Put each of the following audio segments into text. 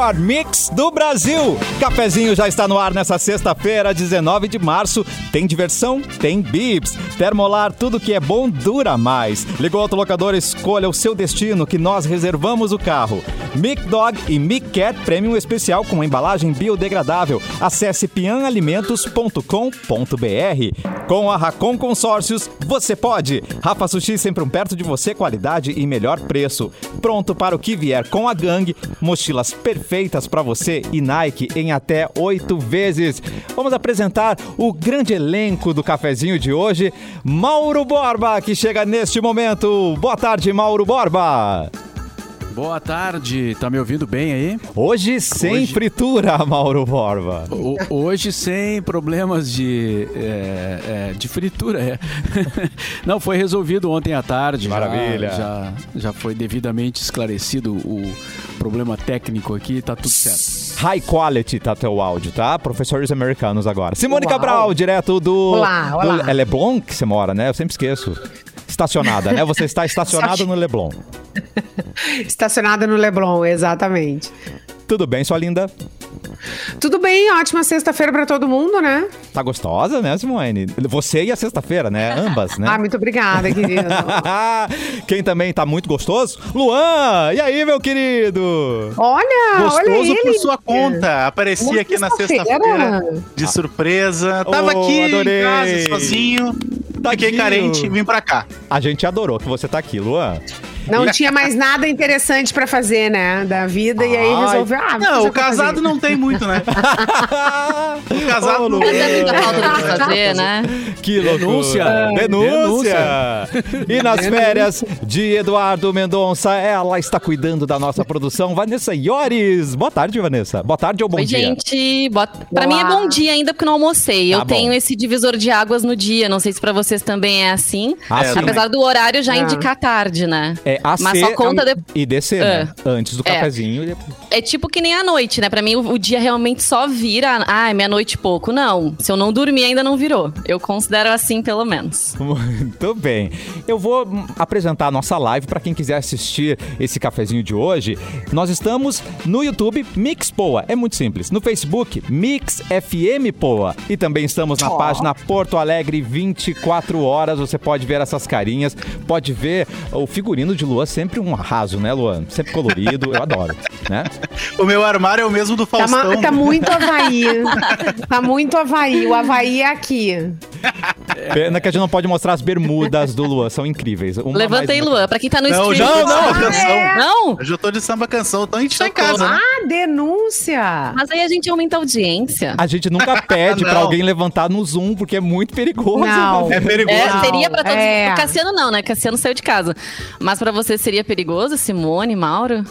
melhor mix do Brasil. Cafezinho já está no ar nessa sexta-feira, 19 de março. Tem diversão? Tem bips. Termolar, tudo que é bom dura mais. Ligou autolocador, escolha o seu destino que nós reservamos o carro. Mic Dog e Mic Cat Premium Especial com embalagem biodegradável. Acesse pianalimentos.com.br. Com a Racon Consórcios, você pode. Rafa Sushi sempre um perto de você, qualidade e melhor preço. Pronto para o que vier com a gangue, mochilas perfeitas para você e Nike em até oito vezes. Vamos apresentar o grande elenco do cafezinho de hoje, Mauro Borba, que chega neste momento. Boa tarde, Mauro Borba. Boa tarde, tá me ouvindo bem aí? Hoje sem Hoje- fritura, Mauro Borba. O- hoje sem problemas de, é, é, de fritura, é. Não, foi resolvido ontem à tarde. já- Maravilha. Já, já, foi devidamente esclarecido o problema técnico aqui, tá tudo certo. High quality tá teu áudio, tá? Professores americanos agora. Simone Uau. Cabral, direto do. Olá, olá. do- é Leblon que você mora, né? Eu sempre esqueço. Estacionada, né? Você está estacionado no Leblon. Estacionada no Leblon, exatamente. Tudo bem, sua linda? Tudo bem, ótima sexta-feira pra todo mundo, né? Tá gostosa, né, Simone? Você e a sexta-feira, né? Ambas, né? Ah, muito obrigada, querido. Quem também tá muito gostoso? Luan! E aí, meu querido? Olha, olha Gostoso ele. por sua conta. Apareci aqui na sexta-feira. de surpresa. Tava Oh, aqui adorei. em casa sozinho. Fiquei Tadinho. carente e vim pra cá. A gente adorou que você tá aqui, Luan. Não tinha mais nada interessante pra fazer, né? Da vida, e aí Ai. resolveu. Ah, Não, o casado fazer. não tem muito, né? O casado Ô, não é falta que fazer, né? Que loucura. Denúncia. Denúncia. E nas férias de Eduardo Mendonça, ela está cuidando da nossa produção. Vanessa Iores. Boa tarde, Vanessa. Boa tarde ou bom Oi, dia? gente. Boa... Pra mim é bom dia ainda porque não almocei. Tá eu bom. tenho esse divisor de águas no dia. Não sei se pra vocês também é assim. Ah, É, sim. também. Apesar do horário já Ah. indicar tarde, né? É AC Mas só conta de... e DC, né? Antes do É. cafezinho. depois. É tipo que nem a noite, né? Pra mim o, o dia realmente só vira. Ah, é meia-noite e pouco. Não. Se eu não dormir, ainda não virou. Eu considero assim, pelo menos. Muito bem. Eu vou apresentar a nossa live para quem quiser assistir esse cafezinho de hoje. Nós estamos no YouTube Mix Poa. É muito simples. No Facebook Mix FM Poa. E também estamos na página Porto Alegre 24 horas. Você pode ver essas carinhas, pode ver o figurino de Luan, sempre um arraso, né, Luan? Sempre colorido. Eu adoro, né? O meu armário é o mesmo do Tá, ma- Faustão. tá muito Havaí. tá muito Havaí. O Havaí é aqui. Pena que a gente não pode mostrar as bermudas do Luan, são incríveis. Uma Levanta aí, Luan. Pra quem tá no Não, stream. não. canção. é? Não? Eu já tô de samba canção, então a gente tá em casa, né? Ah, denúncia. Mas aí a gente aumenta a audiência. A gente nunca pede pra Não. alguém levantar no Zoom, porque é muito perigoso. Não. É perigoso. É, Não, seria pra todos. é. O Cassiano não, né? Cassiano saiu de casa. Mas pra você seria perigoso, Simone, Mauro?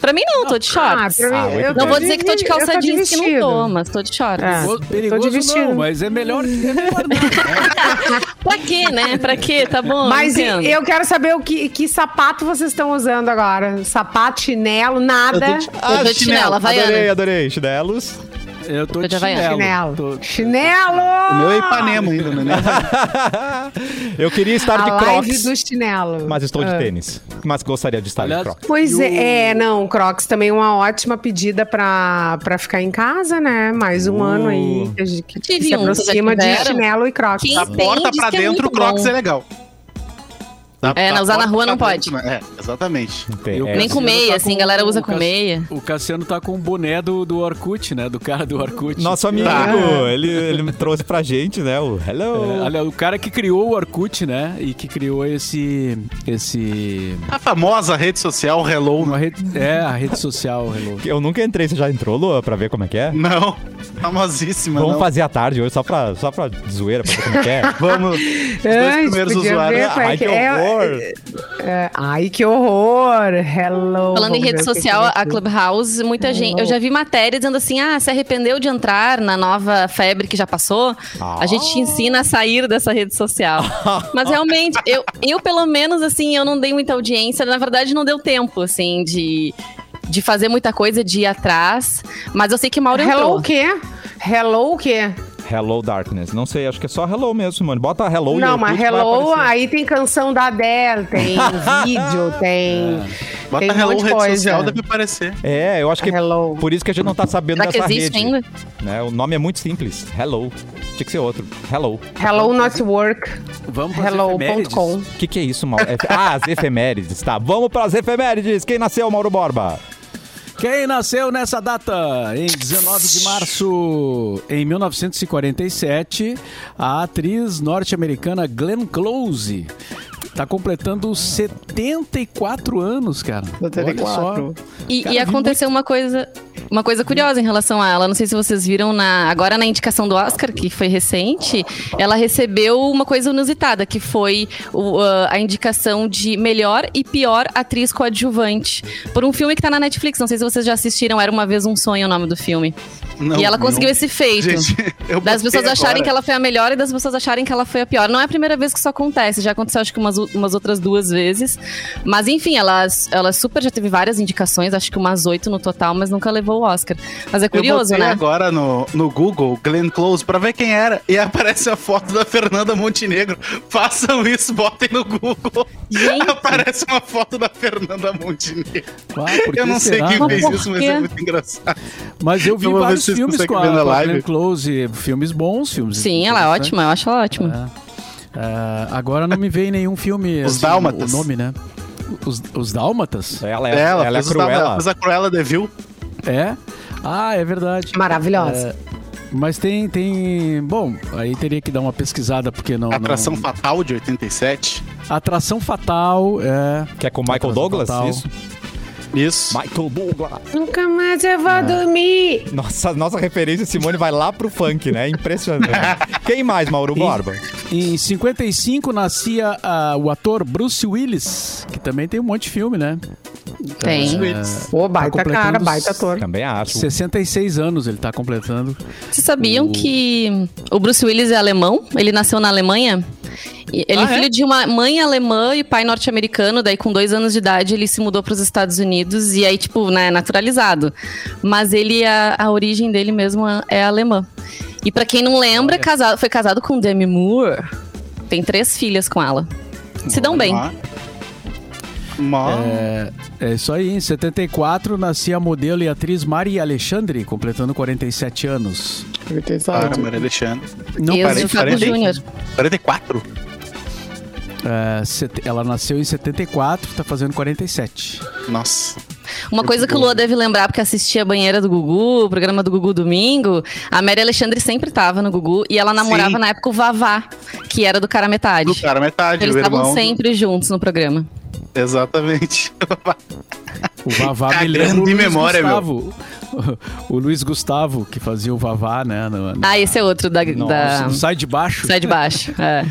Pra mim não, tô de shorts. pra mim- Ah, bem. não vou de- dizer que tô de calça tô de jeans que não vestido. tô, mas tô de shorts. É. Perigoso, tô de perigoso vestido. não, mas é melhor, é melhor não. Pra quê, né? Pra quê? Tá bom, Mas entendo. eu quero saber o que, que sapato vocês estão usando agora. Sapato, chinelo, nada. Eu tô de- Ah, Eu tô de chinelo, havaiana. Adorei, adorei. Chinelos. Eu tô Tô de chinelo. Chinelo. Tô- Chinelo! O meu é Ipanema ainda, né? eu queria estar A de live crocs, do chinelo. mas estou de Ah. tênis. Mas gostaria de estar Aliás, de crocs. Pois é, é, não, Crocs também é uma ótima pedida pra, pra ficar em casa, né? Mais um Uh. ano aí que, a gente- que se aproxima de chinelo e Crocs. Quem Da porta pra é dentro, o muito Crocs bom. é legal. Da- É, não, usar na rua não pode. dentro, É, exatamente. Eu é. Nem com meia, tá assim, com- galera usa com Cass- meia. O Cassiano tá com o boné do, do Orkut, né? Do cara do Orkut. Nosso amigo, Tá. ele, ele trouxe pra gente, né? O hello. É, olha, o cara que criou o Orkut, né? E que criou esse. esse A famosa rede social Hello. uma rede, é, a rede social, Hello. Eu nunca entrei, você já entrou, Lua, pra ver como é que é? Não, famosíssima. Vamos não. fazer a tarde hoje, só pra, só pra zoeira, pra ver como é que é. Vamos. Os dois Ai, primeiros usuários. ver é Ai, que é. Horror. É, ai, que horror! Hello! Falando em rede social, a. Clubhouse, muita gente. Eu já vi matéria dizendo assim: ah, se arrependeu de entrar na nova febre que já passou, Ah. a gente te ensina a sair dessa rede social. Mas realmente, eu, eu, pelo menos, assim, eu não dei muita audiência. Na verdade, não deu tempo, assim, de. De fazer muita coisa, de ir atrás. Mas eu sei que Mauro Hello entrou. o quê? Hello o quê? Hello Darkness. Não sei, acho que é só Hello mesmo, mano. Bota Hello e Não, mas que Hello, aí tem canção da Adele, tem vídeo, tem. Bota Tem um Hello monte de rede coisa. social, deve aparecer. É, eu acho que Hello. por isso que a gente não tá sabendo Será que dessa existe rede. ainda? Né? O nome é muito simples. Hello. Tinha que ser outro. Hello. Hello Not Work. Vamos para Hello.com. O que, que é isso, Mauro? É- Ah, as efemérides. Tá, vamos para as efemérides. Quem nasceu, Mauro Borba? Quem nasceu nessa data? Em 19 de março, em 1947, a atriz norte-americana Glenn Close está completando 74 anos, cara. Olha só. E, Cara, e aconteceu uma coisa, uma coisa curiosa em relação a ela. Não sei se vocês viram na agora na indicação do Oscar, que foi recente, ela recebeu uma coisa inusitada, que foi o, ah, a indicação de melhor e pior atriz coadjuvante por um filme que tá na Netflix. Não sei se vocês já assistiram. Era uma vez um sonho o nome do filme. Não, e ela conseguiu não. esse feito. Gente, eu Das pessoas acharem agora. que ela foi a melhor e das pessoas acharem que ela foi a pior. Não é a primeira vez que isso acontece, já aconteceu acho que umas, umas outras duas vezes. Mas enfim, ela, ela super já teve várias indicações, acho que umas oito no total, mas nunca levou o Oscar. Mas é curioso, eu botei né? agora no, no Google, Glenn Close, pra ver quem era. E aparece a foto da Fernanda Montenegro. Façam isso, botem no Google. Gente. Aparece uma foto da Fernanda Montenegro. Ah, eu não sei será? quem Mas fez isso, mas é muito engraçado. Mas eu vi ver vários filmes com a, com a live. Glenn Close, filmes bons, filmes. Sim, ela é ótima, eu acho ela ótima. É, agora não me vem nenhum filme. Os assim, Dálmatas. O nome, né? Os, os Dálmatas? Ela é, ela, ela é ela cruela. fez a Cruella de Vil. É? Ah, é verdade. Maravilhosa. Mas tem, tem. Bom, aí teria que dar uma pesquisada, porque não. Atração não... Fatal de 87. Atração Fatal, é. Que é com Michael Atração Douglas? Fatal. Isso? Isso. Michael Douglas. Nunca mais eu vou dormir. Nossa, nossa referência, Simone, vai lá pro funk, né? Impressionante. Quem mais, Mauro Borba? Em 55 nascia ah, o ator Bruce Willis, que também tem um monte de filme, né? Tem. Ô, baita completando cara, baita ator. Também acho. 66 anos ele tá completando. Vocês sabiam O- que o Bruce Willis é alemão? Ele nasceu na Alemanha? Ele Ah, é é? filho de uma mãe alemã e pai norte-americano, daí com dois anos de idade ele se mudou para os Estados Unidos e aí, tipo, né, naturalizado. Mas ele, a, a origem dele mesmo é- é alemã. E pra quem não lembra, casado, foi casado com Demi Moore. Tem três filhas com ela. Se dão bem. É, é isso aí, em 74 nascia a modelo e atriz Maria Alexandre, completando 47 anos. Ah, Maria Alexandre. Não, parei- Júnior. 44? é, set- ela nasceu em 74, tá fazendo 47. Nossa. Uma coisa que o Lua deve lembrar, porque assistia a banheira do Gugu, o programa do Gugu domingo, a Mary Alexandre sempre tava no Gugu e ela namorava Sim. na época o Vavá, que era do cara metade. Do cara metade, Eles estavam sempre juntos no programa. Exatamente. O Vavá me Cagando lembra o Luiz memória, meu. Gustavo. O Luiz Gustavo, que fazia o Vavá, né? no- Ah, esse é outro da. Nossa, da... Sai de Baixo. Sai de baixo. É.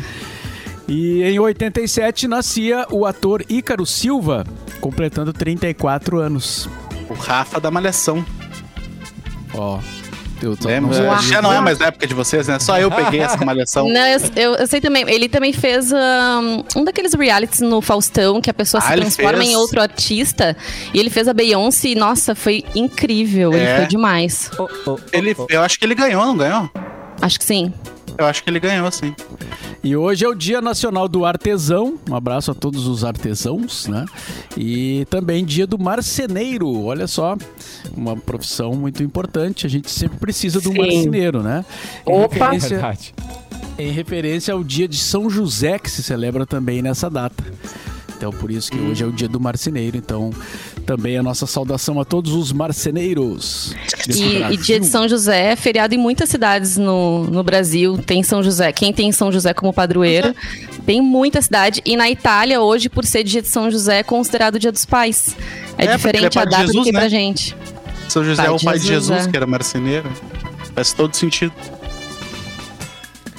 E em 87 nascia o ator Ícaro Silva, completando 34 anos. o Rafa da Malhação. Ó, eu tô, Lembra? Já não é mais da época de vocês, né? Só eu peguei essa Malhação. Não, eu, eu- eu sei também. Ele também fez um, um daqueles realities no Faustão que a pessoa Ah, se ele transforma fez. em outro artista. E ele fez a Beyoncé e, nossa, foi incrível. Ele É. foi demais. Ele, eu acho que ele ganhou, não ganhou? Acho que sim. Eu acho que ele ganhou, sim. E hoje é o Dia Nacional do Artesão. Um abraço a todos os artesãos, né? E também Dia do Marceneiro. Olha só, uma profissão muito importante. A gente sempre precisa do Sim. marceneiro, né? Em Opa! referência- Verdade. em referência ao dia de São José, que se celebra também nessa data. Então, por isso que hoje é o dia do marceneiro. Então, também a nossa saudação a todos os marceneiros. E, e dia de São José é feriado em muitas cidades no, no Brasil. Tem São José. Quem tem São José como padroeiro, tem muita cidade. E na Itália, hoje, por ser dia de São José, é considerado dia dos pais. É, É, é diferente pai a data do Jesus, que né? pra gente. São José Pai é o pai de Jesus, Jesus, é. que era marceneiro. Faz todo sentido.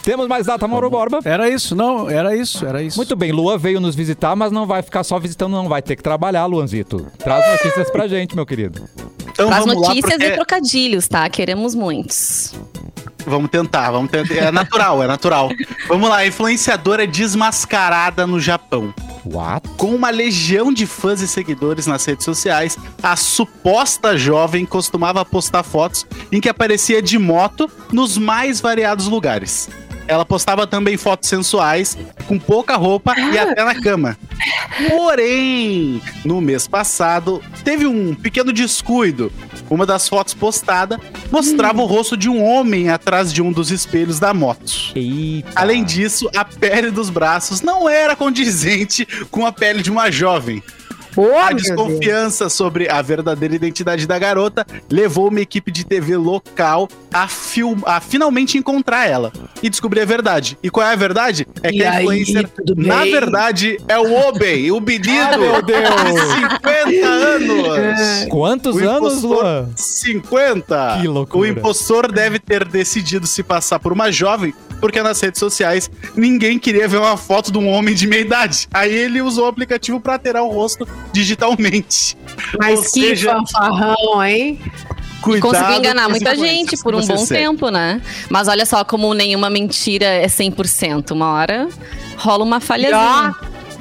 Temos mais data, Mauro Borba? Era isso, não, era isso, era isso. Muito bem, Lua veio nos visitar, mas não vai ficar só visitando, não. Vai ter que trabalhar, Luanzito. Traz notícias pra gente, meu querido. Então As vamos lá, notícias porque... e trocadilhos, tá? Queremos muitos. Vamos tentar, vamos tentar. É natural, é natural. Vamos lá, influenciadora desmascarada no Japão. What? Com uma legião de fãs e seguidores nas redes sociais, a suposta jovem costumava postar fotos em que aparecia de moto nos mais variados lugares. Ela postava também fotos sensuais, com pouca roupa e até na cama. Porém, no mês passado, teve um pequeno descuido. Uma das fotos postada mostrava o rosto de um homem atrás de um dos espelhos da moto. Eita. Além disso, a pele dos braços não era condizente com a pele de uma jovem. A desconfiança sobre a verdadeira identidade da garota levou uma equipe de TV local a, film- a finalmente encontrar ela e descobrir a verdade. E qual é a verdade? É que E a aí, influencer, na verdade, é o Obey, o menino Ah, meu Deus. de 50 anos. Quantos O anos, Luan? 50. Que loucura. O impostor deve ter decidido se passar por uma jovem, porque nas redes sociais ninguém queria ver uma foto de um homem de meia idade. Aí ele usou o aplicativo para alterar o rosto digitalmente. Mas Ou que seja, fanfarrão, hein? Cuidado Conseguiu enganar muita gente por um bom segue. tempo, né? Mas olha só como nenhuma mentira é 100%. Uma hora rola uma falhazinha.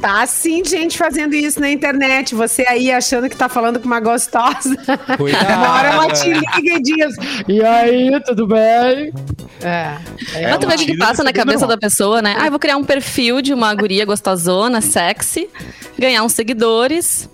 Tá assim gente fazendo isso na internet. Você aí achando que tá falando com uma gostosa. Cuidado. Uma hora ela te liga e diz: E aí, tudo bem? É. É Mas tu vê o que passa na cabeça da pessoa, né? Ah, eu vou criar um perfil de uma guria gostosona, sexy, ganhar uns seguidores.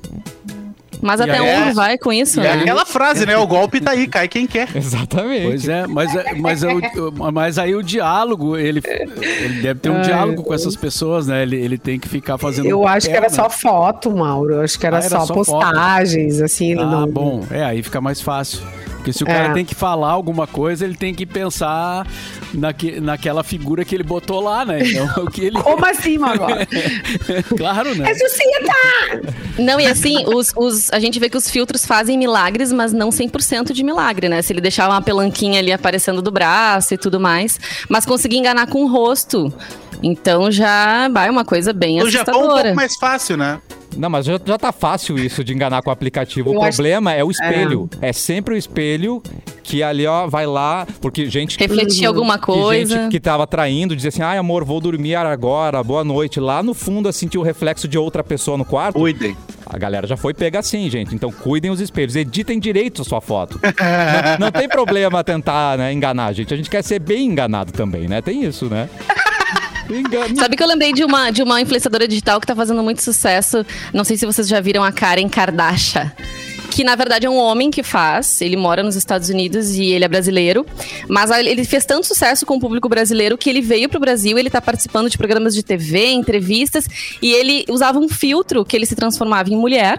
Mas E até onde vai com isso, E né? aquela frase, né? O golpe tá aí, cai quem quer. Exatamente. Pois é, mas, é- mas, é o- mas aí o diálogo, ele, ele deve ter um Ai, diálogo com essas pessoas, né? Ele, ele tem que ficar fazendo. Eu acho que era né? só foto, Mauro. Eu acho que era, Ah, era só, só foto. postagens, assim. ele Ah, não... bom. É, aí fica mais fácil. Porque se o É. cara tem que falar alguma coisa, ele tem que pensar naque, naquela figura que ele botou lá, né? Então, o que ele. Como assim, Mauro? claro, né? Ressuscita! Não, e assim, os, os- a gente vê que os filtros fazem milagres, mas não 100% de milagre, né? Se ele deixar uma pelanquinha ali aparecendo do braço e tudo mais. Mas conseguir enganar com o rosto. Então já vai uma coisa bem No Japão é um assustadora. pouco mais fácil, né? Não, mas já, já tá fácil isso de enganar com o aplicativo. O Eu acho- problema é o espelho. É. sempre o espelho que ali, ó, vai lá, porque gente que Refletir alguma que coisa. gente que tava traindo, dizia assim, ai amor, vou dormir agora, boa noite. Lá no fundo, assim, tinha o reflexo de outra pessoa no quarto. Cuidem. A galera já foi pega assim, gente. Então cuidem os espelhos, editem direito a sua foto. não, não tem problema tentar né, enganar a gente. A gente quer ser bem enganado também, né? Tem isso, né? Engana. Sabe que eu lembrei de uma, de uma influenciadora digital que tá fazendo muito sucesso. Não sei se vocês já viram a Karen Kardashian. Que na verdade é um homem que faz, ele mora nos Estados Unidos e ele é brasileiro. Mas a- ele fez tanto sucesso com o público brasileiro que ele veio pro Brasil, ele tá participando de programas de TV, entrevistas, e ele usava um filtro que ele se transformava em mulher.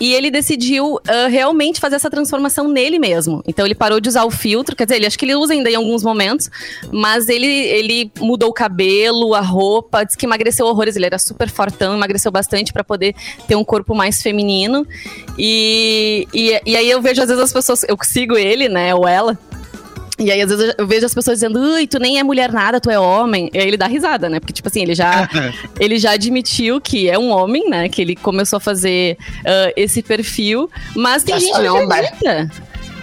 E ele decidiu ah, realmente fazer essa transformação nele mesmo. Então ele parou de usar o filtro, quer dizer, ele acho que ele usa ainda em alguns momentos, mas ele, ele mudou o cabelo, a roupa, disse que emagreceu horrores. Ele era super fortão, emagreceu bastante para poder ter um corpo mais feminino. E, e, e aí eu vejo às vezes as pessoas, eu sigo ele, né, ou ela. E aí, às vezes, eu vejo as pessoas dizendo, ui, tu nem é mulher nada, tu é homem. E aí ele dá risada, né? Porque, tipo assim, ele já, ele já admitiu que é um homem, né? Que ele começou a fazer ah, esse perfil. Mas tem Já gente que acredita.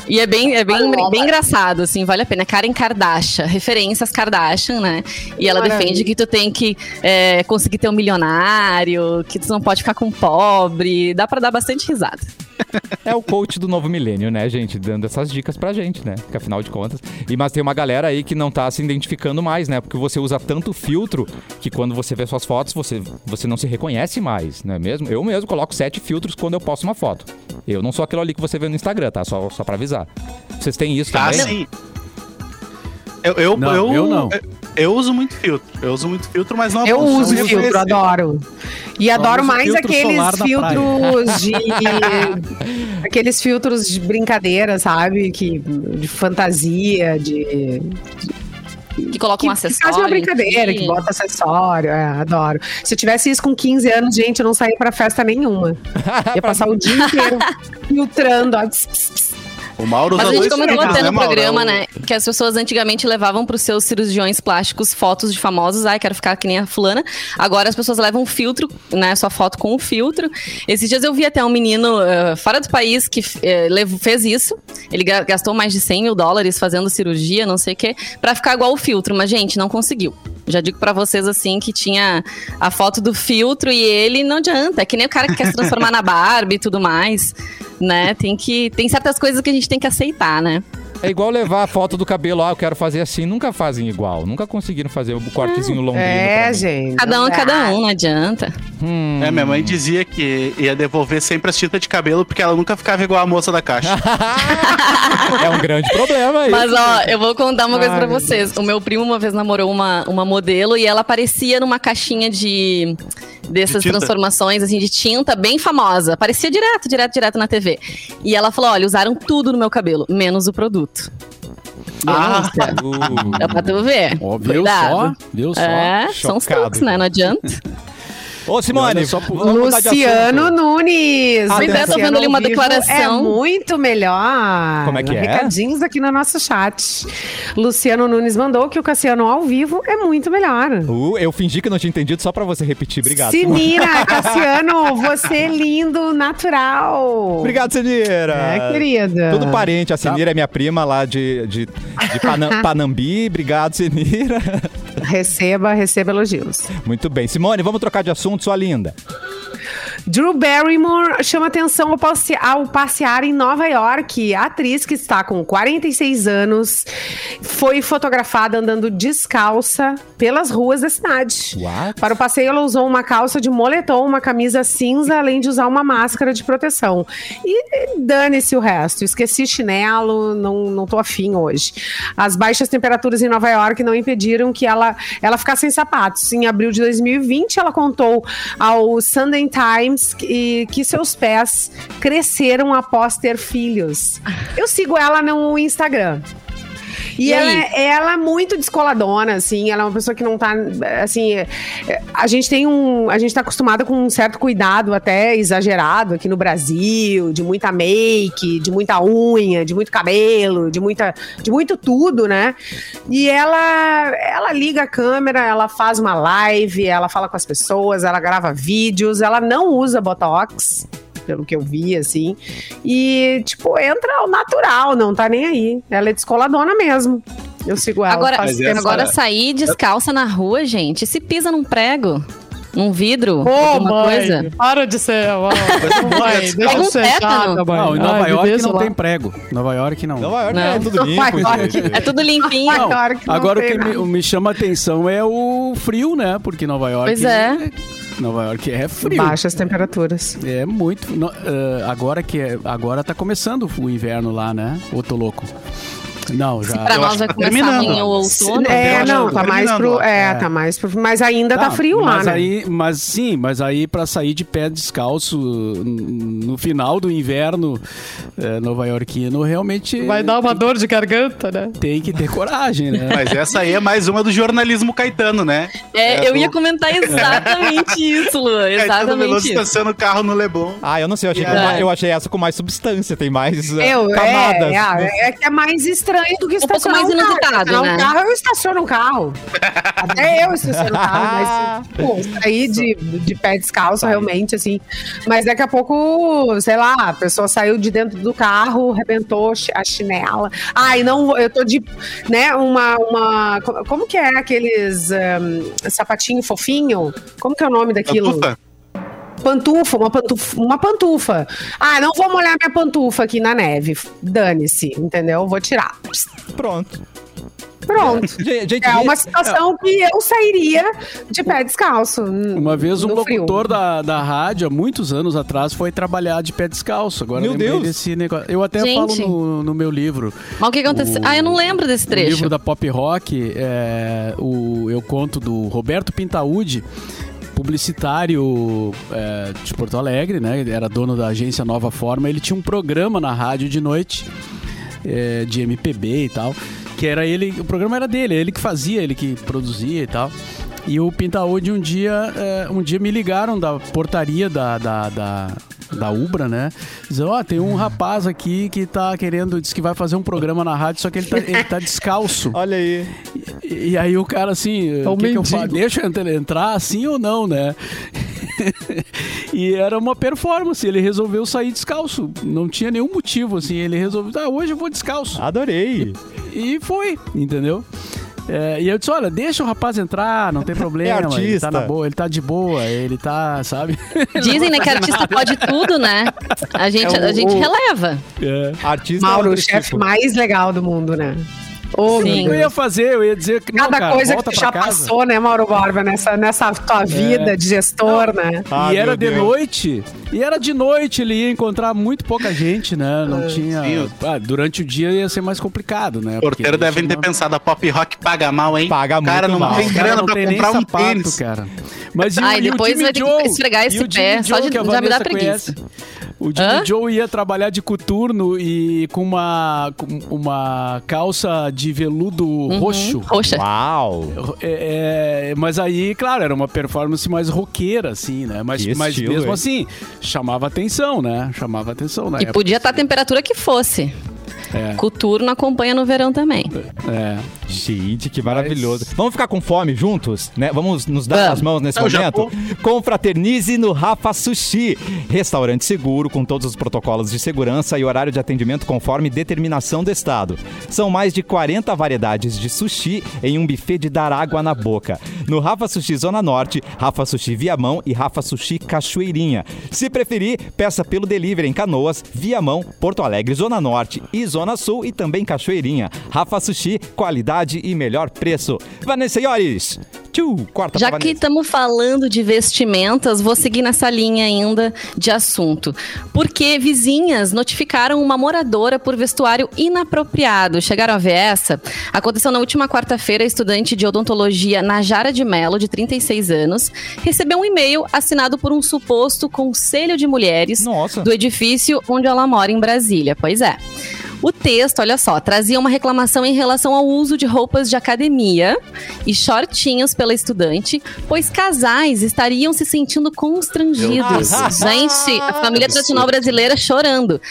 E é bem, é bem, bem engraçado, assim, vale a pena. Karen Kardashian, referências Kardashian, né? E ela Maravilha. defende que tu tem que é, conseguir ter um milionário, que tu não pode ficar com pobre. Dá pra dar bastante risada. É o coach do novo milênio, né, gente? Dando essas dicas pra gente, né? Porque afinal de contas. E, mas tem uma galera aí que não tá se identificando mais, né? Porque você usa tanto filtro que quando você vê suas fotos, você, você não se reconhece mais, não é mesmo? Eu mesmo coloco sete filtros quando eu posto uma foto. Eu não sou aquilo ali que você vê no Instagram, tá? Só, só pra avisar. Vocês têm isso Ah, também? sim. Eu, eu, Não, eu, eu não. Eu uso muito filtro. Eu uso muito filtro, mas não Eu uso filtro, reconhecer. adoro. E adoro mais filtro aqueles filtros de. aqueles filtros de brincadeira, sabe? Que, de fantasia, de. Que coloca um que, que acessório. faz uma brincadeira, enfim. que bota acessório. É, adoro. Se eu tivesse isso com 15 anos, gente, eu não saía pra festa nenhuma. Ia passar o dia inteiro filtrando. ó. Pss, pss, pss. O Mauro Mas a gente comentou até né, no Mauro? programa, É o- né? Que as pessoas antigamente levavam para os seus cirurgiões plásticos fotos de famosos. Ai, quero ficar que nem a fulana. Agora as pessoas levam um filtro, né? Sua foto com o filtro. Esses dias eu vi até um menino eh, fora do país que lev- fez isso. Ele ga- gastou mais de 100 mil dólares fazendo cirurgia, não sei o quê, pra ficar igual o filtro. Mas, gente, não conseguiu. Já digo pra vocês assim que tinha a foto do filtro e ele não adianta. É que nem o cara que quer se transformar na Barbie e tudo mais, né? Tem que tem certas coisas que a gente tem que aceitar, né? É igual levar a foto do cabelo, ah, eu quero fazer assim. Nunca fazem igual. Nunca conseguiram fazer o cortezinho lombrino. É, gente. Cada um, cada um, não adianta. Hum. É, minha mãe dizia que ia devolver sempre as tintas de cabelo porque ela nunca ficava igual a moça da caixa. É um grande problema aí. Mas, ó, eu vou contar uma coisa Ai, pra vocês. O meu primo uma vez namorou uma, uma modelo e ela aparecia numa caixinha de dessas De transformações, assim, de tinta, bem famosa. Aparecia direto, direto, direto na TV. E ela falou, olha, usaram tudo no meu cabelo, menos o produto. Ah, Uh. Dá pra tu ver. Ó, viu Cuidado. só? Viu só? É, são os truques, né? Não adianta. Ô, Simone, Olha só de Luciano. Nunes. Pois é, tô vendo ali uma declaração. É muito melhor. Como é que é? Recadinhos aqui no nosso chat. Luciano Nunes mandou que o Cassiano ao vivo é muito melhor. Uh, eu fingi que não tinha entendido só pra você repetir. Obrigado. Sinira, Cassiano, você é lindo, natural. Obrigado, Senira. É, querida. Tudo parente. A Senira é minha prima lá de, de, de Pana- Panambi. Obrigado, Senira. Receba, receba elogios. Muito bem. Simone, vamos trocar de assunto, sua linda. Drew Barrymore chama atenção ao, passe- ao passear em Nova York. A atriz, que está com 46 anos, foi fotografada andando descalça pelas ruas da cidade. What? Para o passeio, ela usou uma calça de moletom, uma camisa cinza, além de usar uma máscara de proteção. E dane-se o resto. Esqueci chinelo, não, não tô afim hoje. As baixas temperaturas em Nova York não impediram que ela, ela ficasse sem sapatos. Em abril de 2020, ela contou ao Sunday Times que, que seus pés cresceram após ter filhos. Eu sigo ela no Instagram. E, E ela, é- ela é muito descoladona, assim, ela é uma pessoa que não tá, assim, é- a gente tem um, a gente tá acostumada com um certo cuidado até exagerado aqui no Brasil, de muita make, de muita unha, de muito cabelo, de muita, de muito tudo, né? E ela, ela liga a câmera, ela faz uma live, ela fala com as pessoas, ela grava vídeos, ela não usa botox, pelo que eu vi, assim. E, tipo, entra ao natural, não tá nem aí. Ela é descoladona mesmo. Eu sigo ela. Agora, essa- agora sair descalça na rua, gente, se pisa num prego, num vidro, Ô, alguma mãe, coisa. para de ser. Ó, mãe, deixa um ser chata, mãe. Não, em Nova Ai, York não lá. tem prego. Nova York não. Nova York Não. é tudo limpo, Nova York. gente. É tudo limpinho. Nova Não, York não agora o que me, me chama atenção é o frio, né? Porque Nova York. Pois é. Nova York é frio. Baixas temperaturas. É muito. no- eh, agora que é, agora tá começando o inverno lá, né? Ô, tô louco. Não, já. Pra nós vai tá começar o outono. É, não, tá tá mais pro. É, é. tá mais pro. Mas ainda tá, frio lá, mas né? Aí, mas sim, mas aí pra sair de pé descalço no final do inverno eh, nova-iorquino, realmente uma dor de garganta, né? tem que ter coragem, né? Mas essa aí é mais uma do jornalismo Caetano, né? É, É, eu ia do- comentar exatamente isso, Lu. Caetano Exatamente Veloso isso. estaciona o carro no Leblon. Ah, eu não sei, eu achei, É. mais- eu achei essa com mais substância, tem mais Eu, camadas. é, é, é que é mais estranho do que pouco estacionar mais um carro. inusitado, Estacionar né? um carro, eu estaciono um carro. Até eu estaciono um carro, mas, pô, sair de, de pé descalço, realmente, assim. Mas daqui a pouco, sei lá, a pessoa saiu de dentro do carro, arrebentou a chinela. Ai, não, eu tô de, né, uma, uma, co- como que é aqueles ahn, sapatinho fofinho? Como que é o nome daquilo? Pantufa? Pantufa, uma pantufa, uma pantufa. Ah, não vou molhar minha pantufa aqui na neve. Dane-se, entendeu? Vou tirar. Pronto. Pronto. Gente, É uma situação que eu sairia de pé descalço. n- Uma vez um locutor da, da rádio, há muitos anos atrás, foi trabalhar de pé descalço. Agora Meu Deus. desse negócio. Eu até Gente. falo no, no meu livro. Mas o que aconteceu? O- Ah, eu não lembro desse O trecho. livro da Pop Rock, é, o, eu conto do Roberto Pintaúdi, publicitário é, de Porto Alegre, né? Era dono da agência Nova Forma. Ele tinha um programa na rádio de noite, é, de MPB e tal, que era ele, o programa era dele, ele que fazia, ele que produzia e tal. E o Pintaúdi um dia, é, um dia me ligaram da portaria da, da, da, da Ubra, né? Dizendo, ó, tem um rapaz aqui que tá querendo, diz que vai fazer um programa na rádio, só que ele tá, ele tá descalço. Olha aí. E, e aí o cara assim, É um o que, que eu faço? Deixa eu entrar- entrar assim ou não, né? e era uma performance, ele resolveu sair descalço. Não tinha nenhum motivo, assim. Ele resolveu, ah, hoje eu vou descalço. Adorei. E foi, entendeu? É, e eu disse, olha, deixa o rapaz entrar, não tem problema. Ele artista. tá na boa, ele tá de boa, ele tá, sabe? Dizem, né, que artista pode tudo, né? A gente, É o- a gente o- releva. É. Artista é Mauro, o chefe tipo. mais legal do mundo, né? Ô, Sim. Eu ia fazer, eu ia dizer que não, Cada cara, coisa que tu já casa. passou, né, Mauro Borba, nessa, nessa tua vida de gestor, né? Ah, e era de Deus. noite. E era de noite, ele ia encontrar muito pouca gente, né? Não tinha. sim. Ah, durante o dia ia ser mais complicado, né? Porque Porteiro devem ter pensado, a Pop Rock paga mal, hein? Paga O cara muito não mal. tem grana não pra tem comprar um sapato, tênis. cara. Mas e, o- Ai, e o depois vai ter que esfregar E esse o pé, só de- já me dá preguiça. conhece. O Jimmy Hã? Joe ia trabalhar de coturno e com uma, com uma calça de veludo Uhum. roxo. Roxa. Uau! É, é, mas aí, claro, era uma performance mais roqueira, assim, né? Mas, Que mas estilo, mesmo hein? assim, chamava atenção, né? Chamava atenção, né? E podia estar a temperatura que fosse. É. Coturno acompanha no verão também. É. Gente, que maravilhoso. Vamos ficar com fome juntos, né? Vamos nos dar Vamos. as mãos nesse Eu momento? Confraternize no Rafa Sushi. Restaurante seguro, com todos os protocolos de segurança e horário de atendimento conforme determinação do Estado. São mais de 40 variedades de sushi em um buffet de dar água na boca. No Rafa Sushi Zona Norte, Rafa Sushi Viamão e Rafa Sushi Cachoeirinha. Se preferir, peça pelo delivery em Canoas, Viamão, Porto Alegre, Zona Norte e Zona Sul e também Cachoeirinha. Rafa Sushi, qualidade e melhor preço. Vanessa Iores, corta Já que estamos falando de vestimentas, vou seguir nessa linha ainda de assunto. Porque vizinhas notificaram uma moradora por vestuário inapropriado. Chegaram a ver essa? Aconteceu na última quarta-feira, a estudante de odontologia Najara de Mello, de 36 anos, recebeu um e-mail assinado por um suposto conselho de mulheres Nossa. do edifício onde ela mora em Brasília. Pois é. O texto, olha só, trazia uma reclamação em relação ao uso de roupas de academia e shortinhos pela estudante, pois casais estariam se sentindo constrangidos. Gente, a família tradicional brasileira chorando.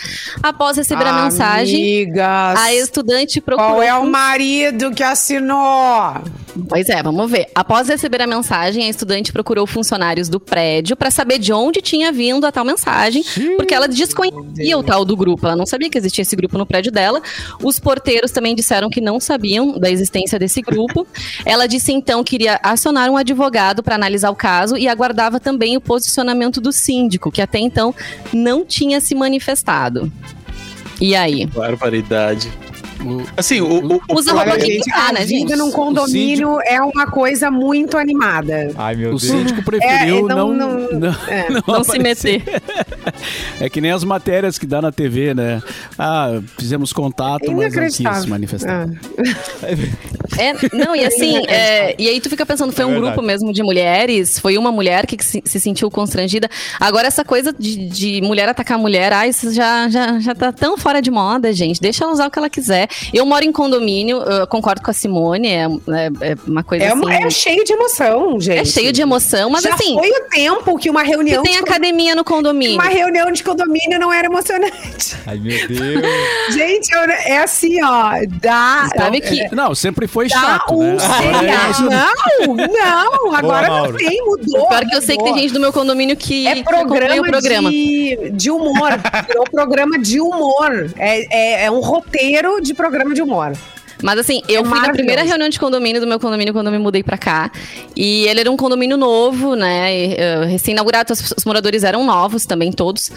Após receber a mensagem, Amigas, a estudante procurou. qual é o marido que assinou? Pois é, vamos ver. Após receber a mensagem, a estudante procurou funcionários do prédio para saber de onde tinha vindo a tal mensagem, porque ela desconhecia o tal do grupo. Ela não sabia que existia esse grupo no prédio dela. Os porteiros também disseram que não sabiam da existência desse grupo. Ela disse então que iria acionar um advogado para analisar o caso e aguardava também o posicionamento do síndico, que até então não tinha se manifestado. E aí? Barbaridade. O- Assim, o, o, o Usa roupa gente, pintar, a né, vida gente? num condomínio é uma coisa muito animada. Ai, meu O Deus. síndico preferiu É, não, não- não, não- é. Não se meter. É que nem as matérias que dá na TV, né? Ah, fizemos contato, mas não quis se manifestar. Ah. É, não, e assim, é, e aí tu fica pensando, foi É um grupo mesmo de mulheres, foi uma mulher que se, se sentiu constrangida. Agora, essa coisa de, de mulher atacar mulher, ai, isso já, já, já tá tão fora de moda, gente. Deixa ela usar o que ela quiser. Eu moro em condomínio, eu concordo com a Simone, é, é- é uma coisa É, assim. uma- é cheio de emoção, gente. é cheio de emoção, mas Já assim, foi o tempo que uma que reunião tem de academia no condomínio. Uma reunião de condomínio não era emocionante. Ai, meu Deus. Gente, eu- é assim, ó, dá. Sabe que É, não, sempre foi Dá chato, um né? seriado. Não, não, agora não tem, mudou. Pior que eu sei que tem gente do meu condomínio que, É que programa, o programa. De, de humor. Virou programa de humor. É, é, é um roteiro de programa de humor. Mas assim, eu fui na primeira reunião de condomínio do meu condomínio quando eu me mudei pra cá. E ele era um condomínio novo, né? eh, Recém-inaugurado, os, os moradores eram novos também, todos.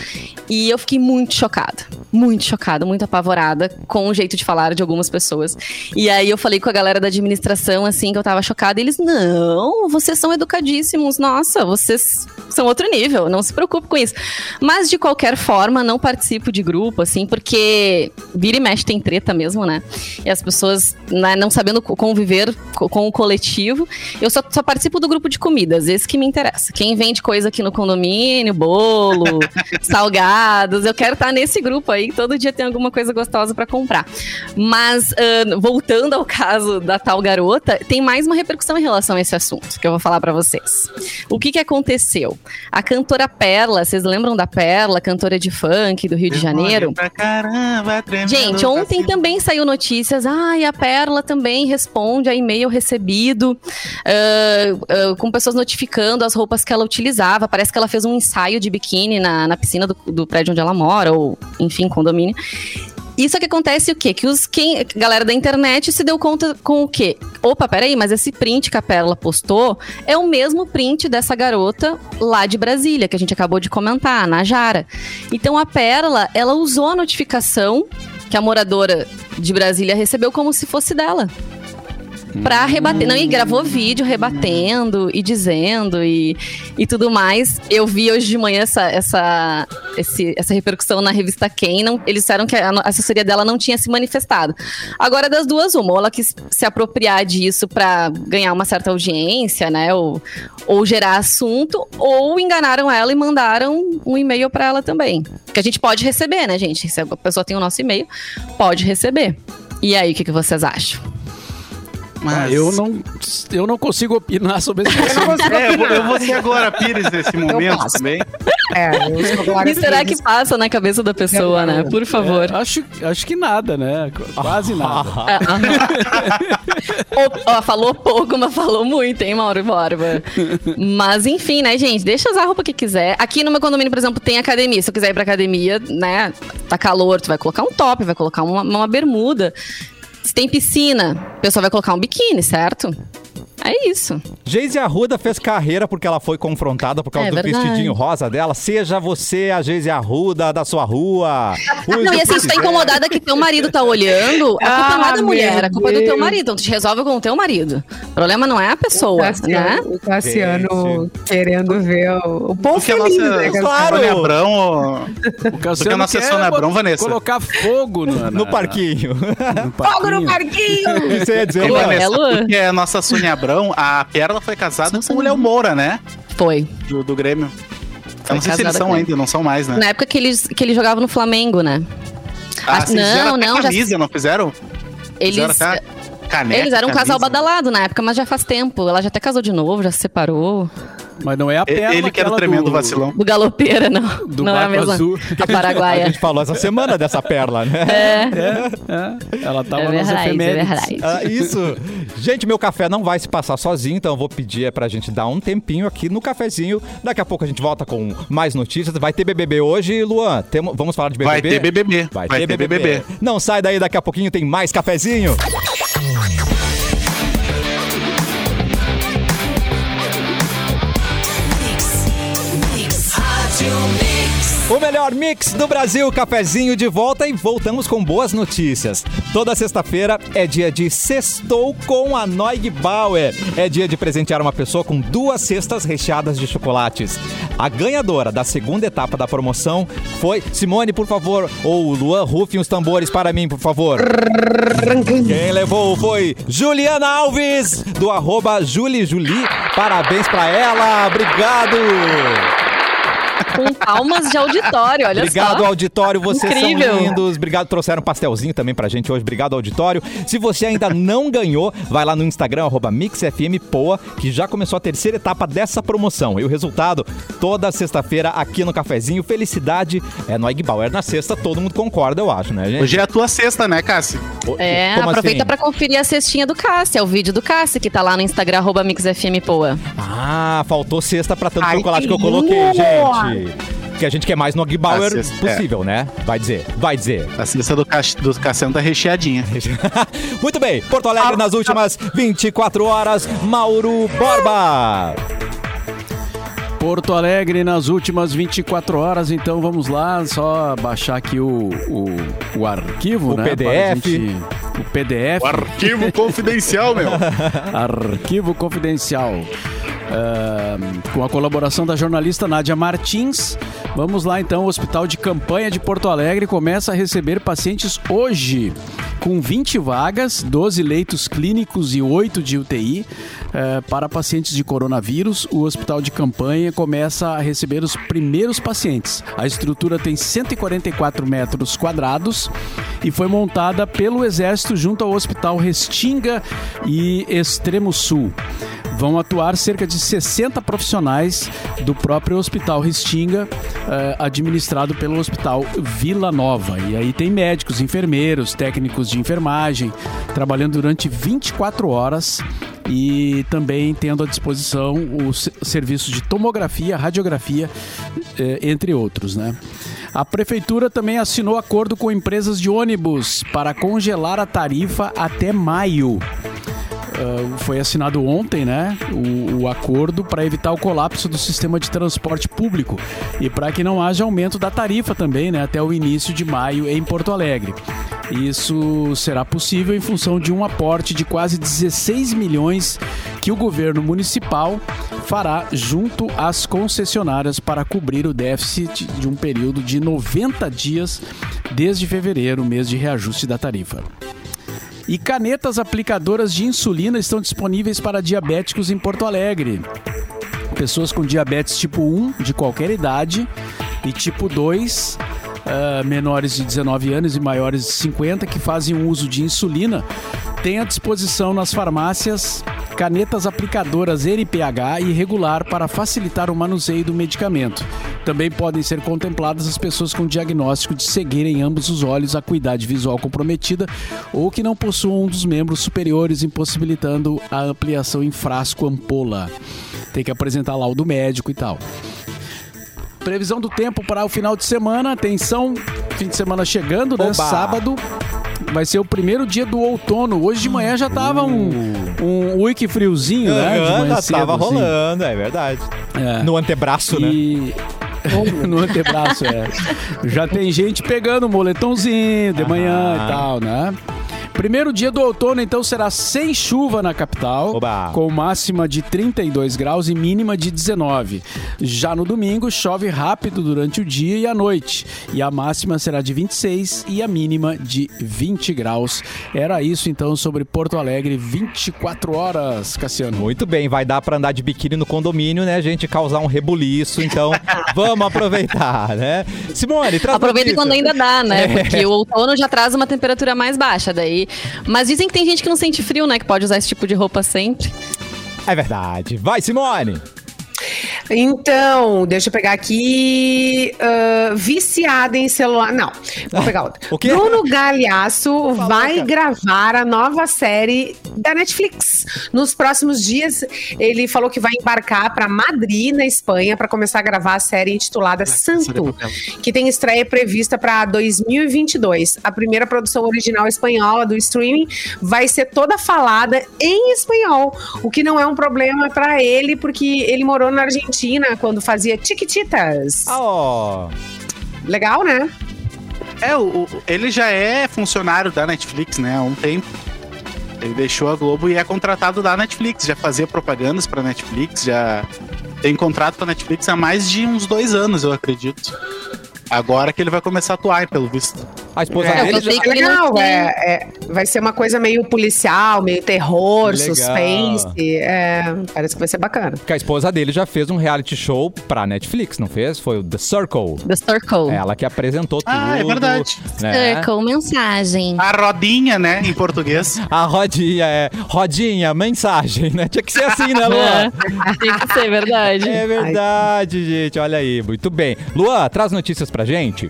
E eu fiquei muito chocada. Muito chocada, muito apavorada com o jeito de falar de algumas pessoas. E aí eu falei com a galera da administração, assim, que eu tava chocada. E eles, não, vocês são educadíssimos. Nossa, vocês são outro nível. Não se preocupe com isso. Mas, de qualquer forma, não participo de grupo, assim, porque vira e mexe tem treta mesmo, né? E as pessoas né, não sabendo co- conviver co- com o coletivo. Eu só, só participo do grupo de comidas, esse que me interessa. Quem vende coisa aqui no condomínio, bolo, salgados, eu quero estar nesse grupo aí. Todo dia tem alguma coisa gostosa pra comprar. Mas, ahn, voltando ao caso da tal garota, tem mais uma repercussão em relação a esse assunto que eu vou falar pra vocês. O que que aconteceu? A cantora Perla, vocês lembram da Perla, cantora de funk do Rio de Janeiro? Pra caramba, Gente, pra ontem também saiu notícias. Ai, a Perla também responde a e-mail recebido, ah, ah, com pessoas notificando as roupas que ela utilizava. Parece que ela fez um ensaio de biquíni na, na piscina do, do prédio onde ela mora, ou enfim, condomínio. Isso que acontece o quê? Que os quem, galera da internet se deu conta com o quê? Opa, peraí, mas esse print que a Pérola postou é o mesmo print dessa garota lá de Brasília, que a gente acabou de comentar, a Najara. Então a Pérola, ela usou a notificação que a moradora de Brasília recebeu como se fosse dela. Pra rebater. Não, e gravou vídeo rebatendo e dizendo e, e tudo mais. Eu vi hoje de manhã essa, essa, esse- essa repercussão na revista Quem. Eles disseram que a assessoria dela não tinha se manifestado. Agora, das duas, uma. Ou ela quis se apropriar disso pra ganhar uma certa audiência, né? Ou, ou gerar assunto, ou enganaram ela e mandaram um e-mail pra ela também. Que a gente pode receber, né, gente? Se a pessoa tem o nosso e-mail, pode receber. E aí, o que, que vocês acham? Ah, eu, não, eu não consigo opinar sobre esse assunto. É, eu, vou- eu vou ser agora Pires nesse momento também. É, eu sou Glória E será que passa na cabeça da pessoa, né? Por favor. É, acho, acho que nada, né? Qu- Quase nada. Ó, falou pouco, mas falou muito, hein, Mauro Borba? Mas enfim, né, gente? Deixa usar a roupa que quiser. Aqui no meu condomínio, por exemplo, tem academia. Se eu quiser ir pra academia, né? Tá calor, tu vai colocar um top, vai colocar uma, uma bermuda. Se tem piscina, o pessoal vai colocar um biquíni, certo? É isso. Geise Arruda fez carreira porque ela foi confrontada por causa É do verdade. vestidinho rosa dela. Seja você a Geise Arruda da sua rua. Use Não, o e assim, tu tá incomodada que teu marido tá olhando, a culpa não é Ah, da mulher, a culpa é do teu Deus. marido. Então tu te resolve com o teu marido. O problema não é a pessoa, né? Cassiano, o Cassiano querendo ver o, o povo Porque feliz, nossa né? Claro. Sônia Abrão, ó, O Cassiano a nossa Sônia Abrão, Vanessa. Colocar fogo no, na- No parquinho. no Fogo no parquinho. parquinho! Isso ia dizer, é? Vanessa, porque a nossa Sônia Abrão, a Pérola foi casada com o Léo Moura, né? Foi. Do, do Grêmio. Eu não sei se eles são ainda, não são mais, né? Na época que eles, que ele jogava no Flamengo, né? Ah, sim, fizeram não, não, já- camisa, não fizeram? Fizeram Eles, caneca, eles eram um casal camisa. badalado na época, mas já faz tempo. Ela já até casou de novo, já se separou. Mas não é a perna Ele que era o tremendo do- vacilão. Do galopeira, não. Do não é a mesma. Azul. A A paraguaia. gente falou essa semana dessa perla, né? É, é. Ela tava É nas verdade, é efemérides. verdade. Ah, isso. Gente, meu café não vai se passar sozinho, então eu vou pedir é pra gente dar um tempinho aqui no cafezinho. Daqui a pouco a gente volta com mais notícias. Vai ter BBB hoje, Luan? Temo- vamos falar de BBB? Vai ter BBB. Vai, ter, BBB. Não sai daí, daqui a pouquinho tem mais cafezinho. O melhor mix do Brasil, cafezinho de volta e voltamos com boas notícias. Toda sexta-feira é dia de Sextou com a Noig Bauer. É dia de presentear uma pessoa com duas cestas recheadas de chocolates. A ganhadora da segunda etapa da promoção foi Simone, por favor, ou Luan, rufem os tambores para mim, por favor. Quem levou foi Juliana Alves, do arroba JuliJuli. Parabéns pra ela, obrigado! Com palmas de auditório, olha Obrigado, só. auditório, vocês Incrível. são lindos. Obrigado, trouxeram um pastelzinho também pra gente hoje. Obrigado, auditório. Se você ainda não ganhou, vai lá no Instagram, arroba MixFMPoa, que já começou a terceira etapa dessa promoção. E o resultado, toda sexta-feira aqui no Cafezinho. Felicidade é no Bauer na sexta, todo mundo concorda, eu acho, né, gente? Hoje é a tua sexta, né, Cássio? É, Como aproveita assim? pra conferir a cestinha do Cassi, é o vídeo do Cassi que tá lá no Instagram, arroba MixFMPoa. Ah, faltou sexta pra tanto Ai, chocolate que eu que coloquei, boa! Porque a gente quer mais no Bauer A sexta, possível, né? Vai dizer, vai dizer. A cesta do, Ca... do Cassiano tá recheadinha. Muito bem, Porto Alegre nas últimas 24 horas, Mauro Borba. Porto Alegre nas últimas 24 horas, então vamos lá, só baixar aqui o, o, o arquivo, O né? PDF. para a gente- o PDF. arquivo confidencial, meu. Arquivo Confidencial. Ah, com a colaboração da jornalista Nádia Martins. Vamos lá então, o Hospital de Campanha de Porto Alegre começa a receber pacientes hoje, com 20 vagas, 12 leitos clínicos e 8 de UTI. eh, para pacientes de coronavírus, o Hospital de Campanha começa a receber os primeiros pacientes. A estrutura tem 144 metros quadrados e foi montada pelo Exército junto ao Hospital Restinga e Extremo Sul. Vão atuar cerca de 60 profissionais do próprio Hospital Restinga, eh, administrado pelo Hospital Vila Nova. E aí tem médicos, enfermeiros, técnicos de enfermagem, trabalhando durante 24 horas e também tendo à disposição os serviços de tomografia, radiografia, eh, entre outros, né? A prefeitura também assinou acordo com empresas de ônibus para congelar a tarifa até maio. Uh, foi assinado ontem, né, o, o acordo para evitar o colapso do sistema de transporte público e para que não haja aumento da tarifa também, né, até o início de maio em Porto Alegre. Isso será possível em função de um aporte de quase 16 milhões que o governo municipal fará junto às concessionárias para cobrir o déficit de um período de 90 dias desde fevereiro, mês de reajuste da tarifa. E canetas aplicadoras de insulina estão disponíveis para diabéticos em Porto Alegre. Pessoas com diabetes tipo 1 de qualquer idade e tipo 2 Uh, menores de 19 anos e maiores de 50 que fazem uso de insulina têm à disposição nas farmácias canetas aplicadoras NPH e regular para facilitar o manuseio do medicamento. Também podem ser contempladas as pessoas com diagnóstico de cegueira em ambos os olhos, acuidade visual comprometida ou que não possuam um dos membros superiores, impossibilitando a ampliação em frasco ampola. Tem que apresentar laudo médico e tal. Previsão do tempo para o final de semana. Atenção, fim de semana chegando, né? Oba! Sábado vai ser o primeiro dia do outono. Hoje de manhã já tava um, um wiki friozinho, né? De manhã já cedo, tava assim. rolando, é verdade. É. No antebraço, né? E... no antebraço, é. Já tem gente pegando moletomzinho de manhã e tal, né? Primeiro dia do outono, então, será sem chuva na capital, Oba. com máxima de 32 graus e mínima de 19. Já no domingo, chove rápido durante o dia e a noite, e a máxima será de 26 e a mínima de 20 graus. Era isso, então, sobre Porto Alegre, 24 horas, Cassiano. Muito bem, vai dar pra andar de biquíni no condomínio, né, gente? Causar um rebuliço, então vamos aproveitar, né? Simone, traz Aproveita notícia. quando ainda dá, né? É. Porque o outono já traz uma temperatura mais baixa daí. Mas dizem que tem gente que não sente frio, né? Que pode usar esse tipo de roupa sempre. É verdade. Vai, Simone! Então, deixa eu pegar aqui. ah, viciada em celular. Não, vou pegar outra. O quê? Bruno Galhaço vai cara. gravar a nova série da Netflix. Nos próximos dias, ele falou que vai embarcar para Madrid, na Espanha, para começar a gravar a série intitulada Santo, que tem estreia prevista para 2022. A primeira produção original espanhola do streaming vai ser toda falada em espanhol, o que não é um problema para ele, porque ele morou na Argentina quando fazia Chiquititas. Ah, ó. Legal, né? É, o, o- ele já é funcionário da Netflix, né? Há um tempo. Ele deixou a Globo e é contratado da Netflix. Já fazia propagandas pra Netflix, já tem contrato com a Netflix há mais de uns dois anos, eu acredito. Agora que ele vai começar a atuar, pelo visto. A esposa É, dele já... não legal, é, é- vai ser uma coisa meio policial, meio terror, Legal. suspense. é, parece que vai ser bacana. que a esposa dele já fez um reality show pra Netflix, não fez? Foi o The Circle. The Circle. Ela que apresentou tudo. Ah, é verdade. né? Circle, mensagem. A rodinha, né, em português. A rodinha, é. Rodinha, mensagem, né? Tinha que ser assim, né, É, Luan? tem que ser verdade. É verdade, gente. Olha aí. Muito bem. Luan, traz notícias pra gente.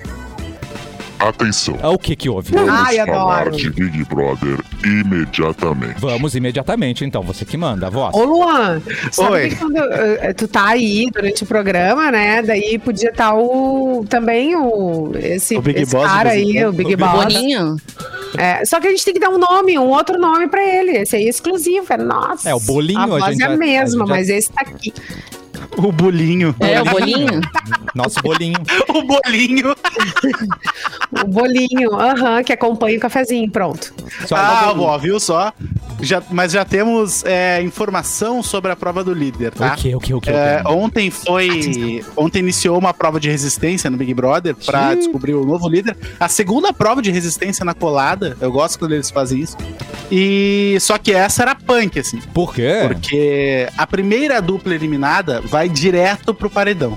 Atenção, Ah, O que que houve? vamos Ai, falar adoro. de Big Brother imediatamente. Vamos imediatamente, então. Você que manda a voz. Ô, Luan, sabe Oi. que quando eh, tu tá aí durante o programa, né? Daí podia estar o também o esse, O Big esse Boss cara aí, o Big O Boss. Boninho. É, só que a gente tem que dar um nome, um outro nome pra ele. Esse aí é exclusivo, é nossa. É, o bolinho, A a voz gente é a já- a mesma, gente já- mas esse tá aqui. O bolinho. É, o bolinho. Nosso bolinho. O bolinho. O bolinho, aham, que acompanha o cafezinho, pronto. Só Ah, o bolinho. ó, viu só? Já, mas já temos é, informação sobre a prova do líder, tá? O que, o que, o que? Ontem foi. Ontem iniciou uma prova de resistência no Big Brother pra Sim. descobrir o novo líder. A segunda prova de resistência na colada. Eu gosto quando eles fazem isso. E só que essa era punk, assim. Por quê? Porque a primeira dupla eliminada vai direto pro paredão.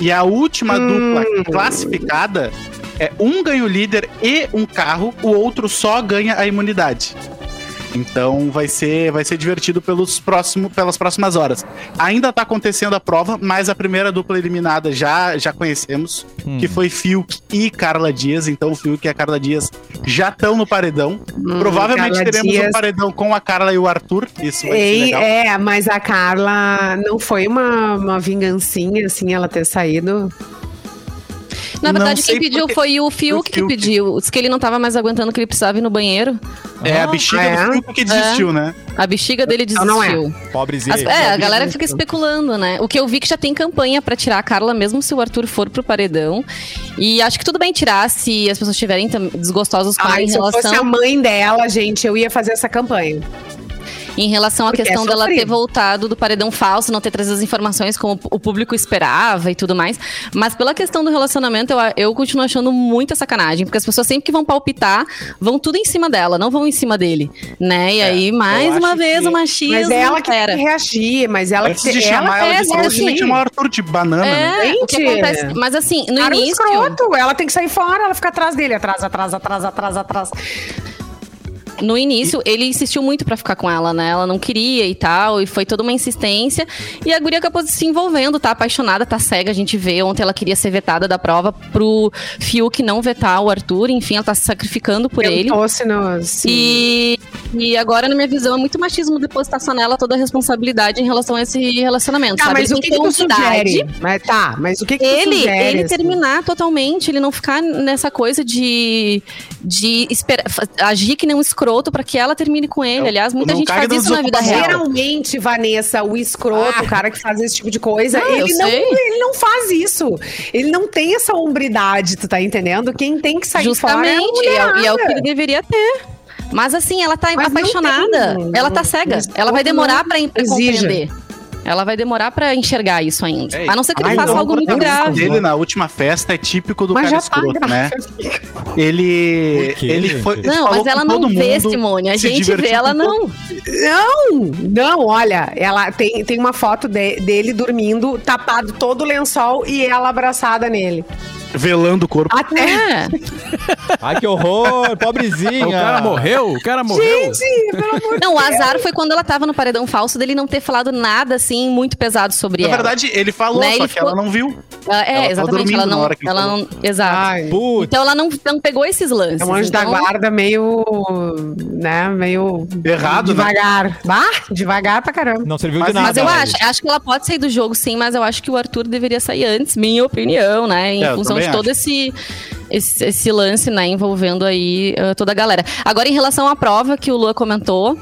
E a última Hum. dupla classificada é um ganha o líder e um carro, o outro só ganha a imunidade. Então vai ser, vai ser divertido pelos próximo, pelas próximas horas. Ainda tá acontecendo a prova, mas a primeira dupla eliminada já, já conhecemos, Hum. que foi Fiuk e Carla Dias. Então o Fiuk e a Carla Dias já estão no paredão. Provavelmente Carla teremos Dias- um paredão com a Carla e o Arthur. Isso vai ser Ei, legal. é, mas a Carla não foi uma, uma vingancinha, assim, ela ter saído. Na Não verdade, quem pediu porque- foi o Fiuk o que Fiuk. pediu. Disse que ele não tava mais aguentando, que ele precisava ir no banheiro. É a bexiga é? do Fiuk que desistiu, né? A bexiga dele Então não é. desistiu. Pobrezinho. As- é, a galera fica especulando, né? O que eu vi que já tem campanha pra tirar a Carla, mesmo se o Arthur for pro paredão. E acho que tudo bem tirar se as pessoas estiverem desgostosas com ela Ai, em se eu fosse a relação, mãe dela, gente, eu ia fazer essa campanha. Em relação à Porque é questão dela ter voltado do paredão falso, não ter trazido as informações como o público esperava e tudo mais. Mas pela questão do relacionamento, eu, eu continuo achando muita sacanagem. Porque as pessoas sempre que vão palpitar, vão tudo em cima dela, não vão em cima dele. Né? E É, aí, mais uma vez, que- o machismo. Mas ela que tem pera. que reagir, mas ela Antes que de ela chamar ela, é, de assim, tem que chamar Arthur de banana, né? É, o que acontece. Mas assim, no Cara, um início. escroto, ela tem que sair fora, ela fica atrás dele, atrás, atrás, atrás, atrás, atrás. No início, ele insistiu muito pra ficar com ela, né? Ela não queria e tal, e foi toda uma insistência. E a guria acabou se envolvendo, tá apaixonada, tá cega, a gente vê. Ontem ela queria ser vetada da prova pro Fiuk não vetar o Arthur, enfim, ela tá se sacrificando por ele. Tentou-se no- sim. E, e agora, na minha visão, é muito machismo depositar só nela toda a responsabilidade em relação a esse relacionamento. Tá, sabe? mas Ele o que, que tu sugere? Mas tá, mas o que, que tu ele, sugere? ele assim? terminar totalmente, ele não ficar nessa coisa de, de esperar, agir que nem um escroto pra que ela termine com ele. Aliás, muita não gente faz isso na vida real. Geralmente, Vanessa, o escroto, o cara que faz esse tipo de coisa, Não, ele, não, ele não faz isso. Ele não tem essa hombridade, tu tá entendendo? Quem tem que sair Justamente, fora e é, é, e é o que ele deveria ter. Mas assim, ela tá Mas apaixonada. tem, ela tá cega. Ela vai demorar exija. compreender. Ela vai demorar pra enxergar isso ainda. É, a não ser que ele faça não, algo muito grave. dele na última festa é típico do Mas cara já tá escroto, né? grave. Ele, ele foi. ele Não, mas ela não vê, Simone. A gente vê, ela não. Não, não, olha, ela tem, tem uma foto de- dele dormindo, tapado todo o lençol e ela abraçada nele. Velando o corpo. Até. É. Ai, que horror, pobrezinha. O cara morreu? O cara morreu? Gente, pelo amor de Não, o azar foi quando ela tava no paredão falso dele não ter falado nada assim muito pesado sobre Na ela. verdade, ele falou, Né, só ele que ficou- ela não viu. Ela- é, ela exatamente. Ela na não. Ela não. Exato. Ai. Então ela não, não pegou esses lances. é um anjo da então, guarda meio, né, meio Errado, né? devagar. Bah, devagar pra caramba. Não serviu Mas- de nada. Mas eu né? acho, acho que ela pode sair do jogo, sim, mas eu acho que o Arthur deveria sair antes, minha opinião, né? Em É, função de todo esse, esse, esse lance, né? Envolvendo aí ah, toda a galera. Agora, em relação à prova que o Lua comentou.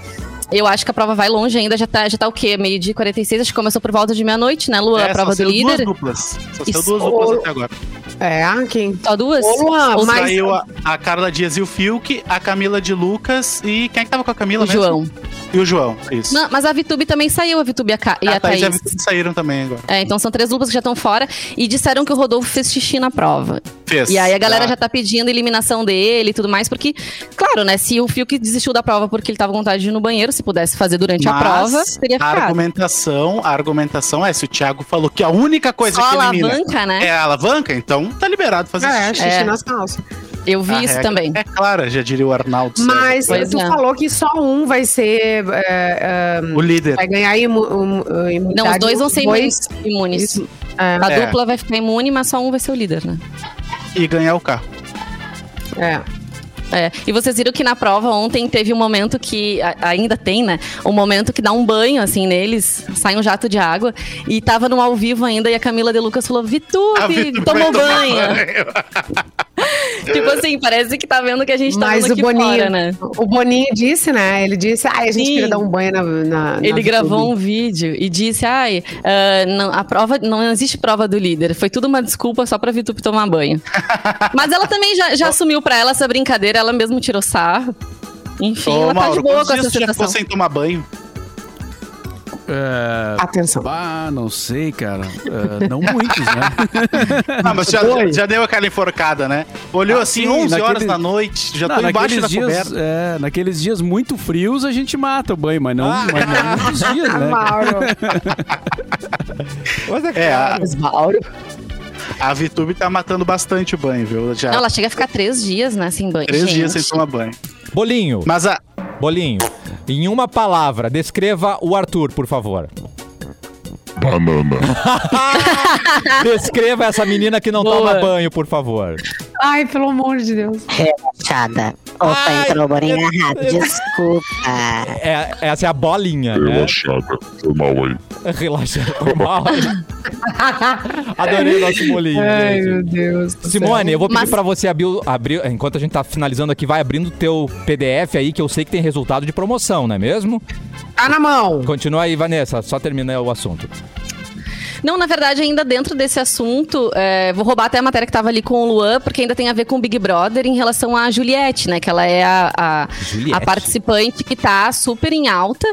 Eu acho que a prova vai longe ainda, já tá, já tá o quê? Meio dia e 46, acho que começou por volta de meia-noite, né, Lua? É, a prova só do líder. duas duplas. Só saiu Isso. duas duplas até agora. É, quem? Só duas? Ô, Luan, Ou mas- Saiu a, a Carla Dias e o Fiuk, a Camila de Lucas e quem é que tava com a Camila o mesmo? João. E o João, isso. Não, mas a Vitube também saiu, a Vitube e a, Ca- e a, a Thaís Thaís. e a Vitória saíram também agora. É, então são três duplas que já estão fora e disseram que o Rodolfo fez xixi na prova. Fez. E aí a galera Tá. já tá pedindo eliminação dele e tudo mais, porque, claro, né, se o Fiuk desistiu da prova porque ele tava com vontade de ir no banheiro, se pudesse fazer durante a Mas prova, teria a argumentação, a argumentação é se o Thiago falou que a única coisa Só que elimina alavanca, né? é a alavanca, então tá liberado fazer É, xixi. É. nas calças. Eu vi A isso regra também. É clara, já diria o Arnaldo. César. Mas Pois tu é. falou que só um vai ser. é, é, o líder. vai ganhar imu, um, imunidade. Não, os dois vão ser dois, imunes. Isso. É, A É. dupla vai ficar imune, mas só um vai ser o líder, né? E ganhar o carro. é. É, e vocês viram que na prova ontem teve um momento que ainda tem, né? Um momento que dá um banho assim neles, sai um jato de água e tava no ao vivo ainda e a Camila de Lucas falou: "Vitube, tomou tomar banho". tipo assim, parece que tá vendo que a gente tá Mas o aqui Boninho, fora, né? o Boninho disse, né? Ele disse, ai, a gente Sim. queria dar um banho na. na Ele na gravou Vitube." um vídeo e disse: ai, ah, não, a prova não existe prova do líder. Foi tudo uma desculpa só pra Vitube tomar banho. Mas ela também já, já assumiu pra ela essa brincadeira, ela mesmo tirou sarro. Enfim, Ô, ela tá Mauro, de boa com essa situação. sem tomar banho? É, Atenção. bah, não sei, cara. É, não muitos, né? Ah, mas já, já deu aquela enforcada, né? Olhou Ah, assim, sim, 11 horas da noite, já Não, tô embaixo da naqueles dias, coberta. é, naqueles dias muito frios a gente mata o banho, mas não, Ah. mas não muitos dias, né? Mauro. Mas é É, a. Mauro. a Vitube tá matando bastante o banho, viu? Já Não, ela chega a ficar três dias, né, sem banho. três gente. dias sem tomar banho. Bolinho, Mas a, bolinho. Em uma palavra, descreva o Arthur, por favor. Banana. Descreva essa menina que não Boa. toma banho, por favor. Ai, pelo amor de Deus. Relaxada. Opa, Ai, entrou o bolinho eu- errado. Desculpa. É, essa é a bolinha, né? Relaxada. Foi mal aí. Relaxa. Foi mal. Adorei nosso bolinho. Ai, gente. meu Deus. Simone, eu vou pedir Mas- pra você abrir, o- abrir, enquanto a gente tá finalizando aqui, vai abrindo o teu PDF aí, que eu sei que tem resultado de promoção, não é mesmo? Tá na mão. Continua aí, Vanessa, só termina o assunto. Não, na verdade, ainda dentro desse assunto, é, vou roubar até a matéria que tava ali com o Luan, porque ainda tem a ver com o Big Brother em relação à Juliette, né? Que ela é a, a, a participante que tá super em alta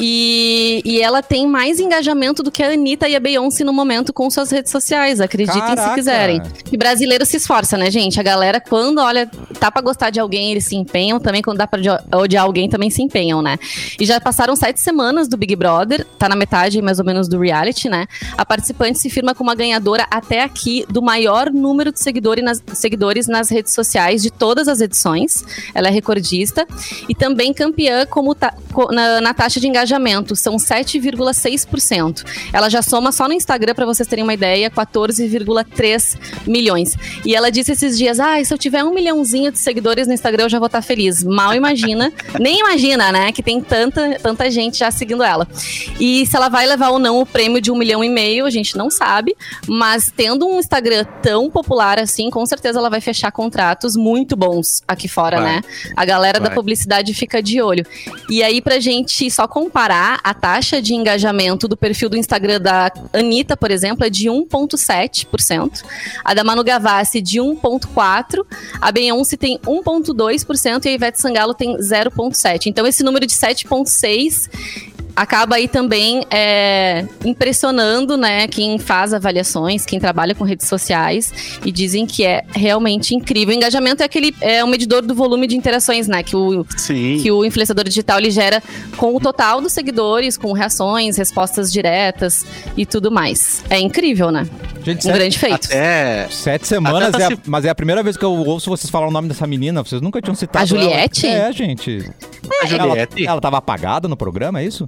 e, e ela tem mais engajamento do que a Anitta e a Beyoncé no momento com suas redes sociais, acreditem Caraca. se quiserem. E brasileiro se esforça, né, gente? A galera, quando olha, tá pra gostar de alguém, eles se empenham, também quando dá pra odi- odiar alguém, também se empenham, né? E já passaram sete semanas do Big Brother, tá na metade mais ou menos do reality, né? A participante se firma como a ganhadora até aqui do maior número de seguidores nas, seguidores nas redes sociais de todas as edições. Ela é recordista e também campeã como ta- na, na taxa de engajamento, são 7,6%. Ela já soma só no Instagram, para vocês terem uma ideia, 14,3 milhões. E ela disse esses dias: ah, se eu tiver um milhãozinho de seguidores no Instagram, eu já vou estar feliz. Mal imagina, nem imagina, né, que tem tanta, tanta gente já seguindo ela. E se ela vai levar ou não o prêmio de um milhão e meio, a gente não sabe. Mas tendo um Instagram tão popular assim, com certeza ela vai fechar contratos muito bons aqui fora, Vai. né? A galera da Vai. publicidade fica de olho. E aí, pra gente só comparar, a taxa de engajamento do perfil do Instagram da Anitta, por exemplo, é de 1,7%. A da Manu Gavassi, de 1,4%. A Beyoncé tem 1,2% e a Ivete Sangalo tem 0,7%. Então, esse número de 7,6% acaba aí também é, impressionando, né, quem faz avaliações, quem trabalha com redes sociais e dizem que é realmente incrível. O engajamento é aquele é o medidor do volume de interações, né, que o Sim. que o influenciador digital ele gera com o total dos seguidores, com reações, respostas diretas e tudo mais. É incrível, né? Gente, Um sete, grande feito. Até. sete semanas, Até tá é a- se- mas é a primeira vez que eu ouço vocês falar o nome dessa menina. Vocês nunca tinham citado A Juliette? Ela. É, gente. A Juliette. Ela, ela tava apagada no programa, é isso?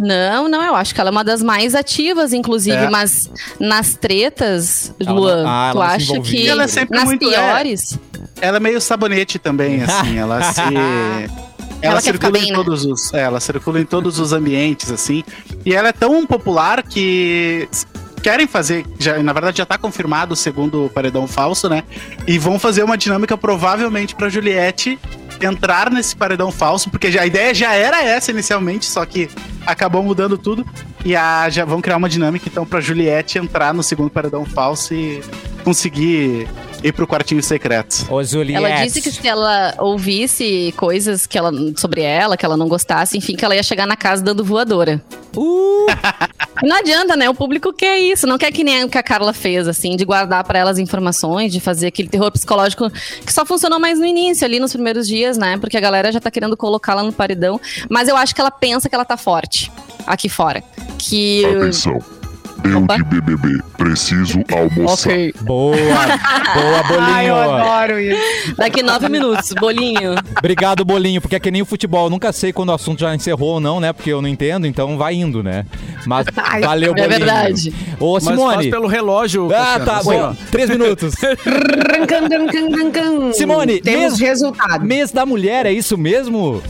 Não, não, eu acho que ela é uma das mais ativas, inclusive, É. mas nas tretas, Ela Luan, não- ah, tu acha que Ela é sempre nas muito- é. piores? Ela é meio sabonete também, assim. Ela se. Ela, Ela circula bem, em né? todos os. é, ela circula em todos os ambientes, assim. E ela é tão popular que querem fazer. Já, na verdade, já tá confirmado segundo o paredão falso, né? E vão fazer uma dinâmica provavelmente pra Juliette entrar nesse paredão falso, porque já, a ideia já era essa inicialmente, só que acabou mudando tudo. E a, já vão criar uma dinâmica, então, pra Juliette entrar no segundo paredão falso e conseguir ir pro quartinho secreto. Ô, Juliette. Ela disse que se ela ouvisse coisas que ela, sobre ela, que ela não gostasse, enfim, que ela ia chegar na casa dando voadora. Uh, Não adianta, né? O público quer isso, não quer que nem o que a Carla fez, assim, de guardar pra ela as informações, de fazer aquele terror psicológico que só funcionou mais no início, ali nos primeiros dias, né? Porque a galera já tá querendo colocá-la no paredão. Mas eu acho que ela pensa que ela tá forte aqui fora. Que. Atenção. Eu Opa. de BBB preciso almoçar. Ok. boa, boa, Ai, eu bolinho. adoro isso. Daqui nove minutos, bolinho. Obrigado, bolinho, porque é que nem o futebol. Eu nunca sei quando o assunto já encerrou ou não, né? Porque eu não entendo, então vai indo, né? Mas Ai, valeu, é bolinho. verdade. Ô, Mas faz Simone. pelo relógio. Ah, Cassiano, tá bom. Três minutos. Simone, temos mesmo- resultado. Mês da mulher, é isso mesmo?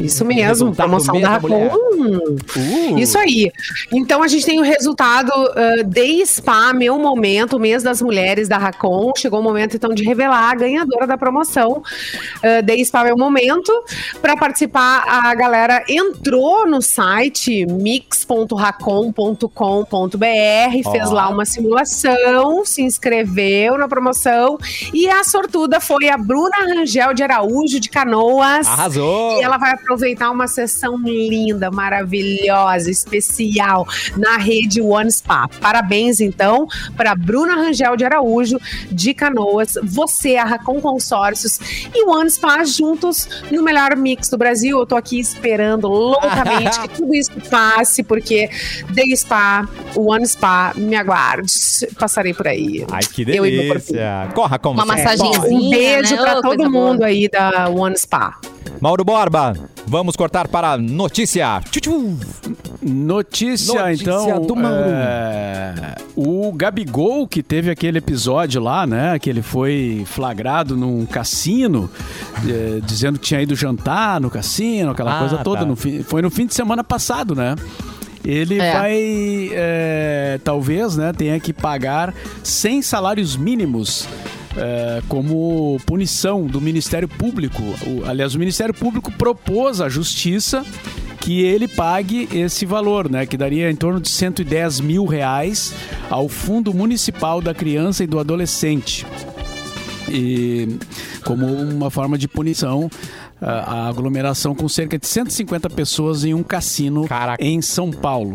Isso mesmo, promoção da. Racon. Uh. Isso aí. Então a gente tem o resultado uh, de Spa, meu momento, o mês das mulheres da Racon. Chegou o momento então de revelar a ganhadora da promoção. Uh, de Spa, meu momento. Para participar, a galera entrou no site mix.racon.com.br, fez Ó. lá uma simulação, se inscreveu na promoção e a sortuda foi a Bruna Rangel de Araújo de Canoas. Arrasou. E ela vai aproveitar uma sessão linda, maravilhosa, especial na rede One Spa. Parabéns, então, para Bruna Rangel de Araújo, de Canoas, você, a Racon Consórcios e One Spa juntos no melhor mix do Brasil. Eu tô aqui esperando loucamente que tudo isso passe, porque The Spa, One Spa, me aguarde. Passarei por aí. Ai, que Eu e meu delícia. Corra como Uma massagenzinha. Um beijo né? para todo coisa boa. mundo aí da One Spa. Mauro Borba, vamos cortar para a notícia. Tchu-tchu. Notícia, Notícia então. do Mauro. é, o Gabigol, que teve aquele episódio lá, né? Que ele foi flagrado num cassino, é, dizendo que tinha ido jantar no cassino, aquela Ah, coisa toda. tá. no fim- foi no fim de semana passado, né? Ele É. vai, é, talvez, né, tenha que pagar 100 salários mínimos é, como punição do Ministério Público. O- aliás, o Ministério Público propôs à Justiça que ele pague esse valor, né, que daria em torno de 110 mil reais ao Fundo Municipal da Criança e do Adolescente e como uma forma de punição a aglomeração com cerca de 150 pessoas em um cassino Caraca. em São Paulo.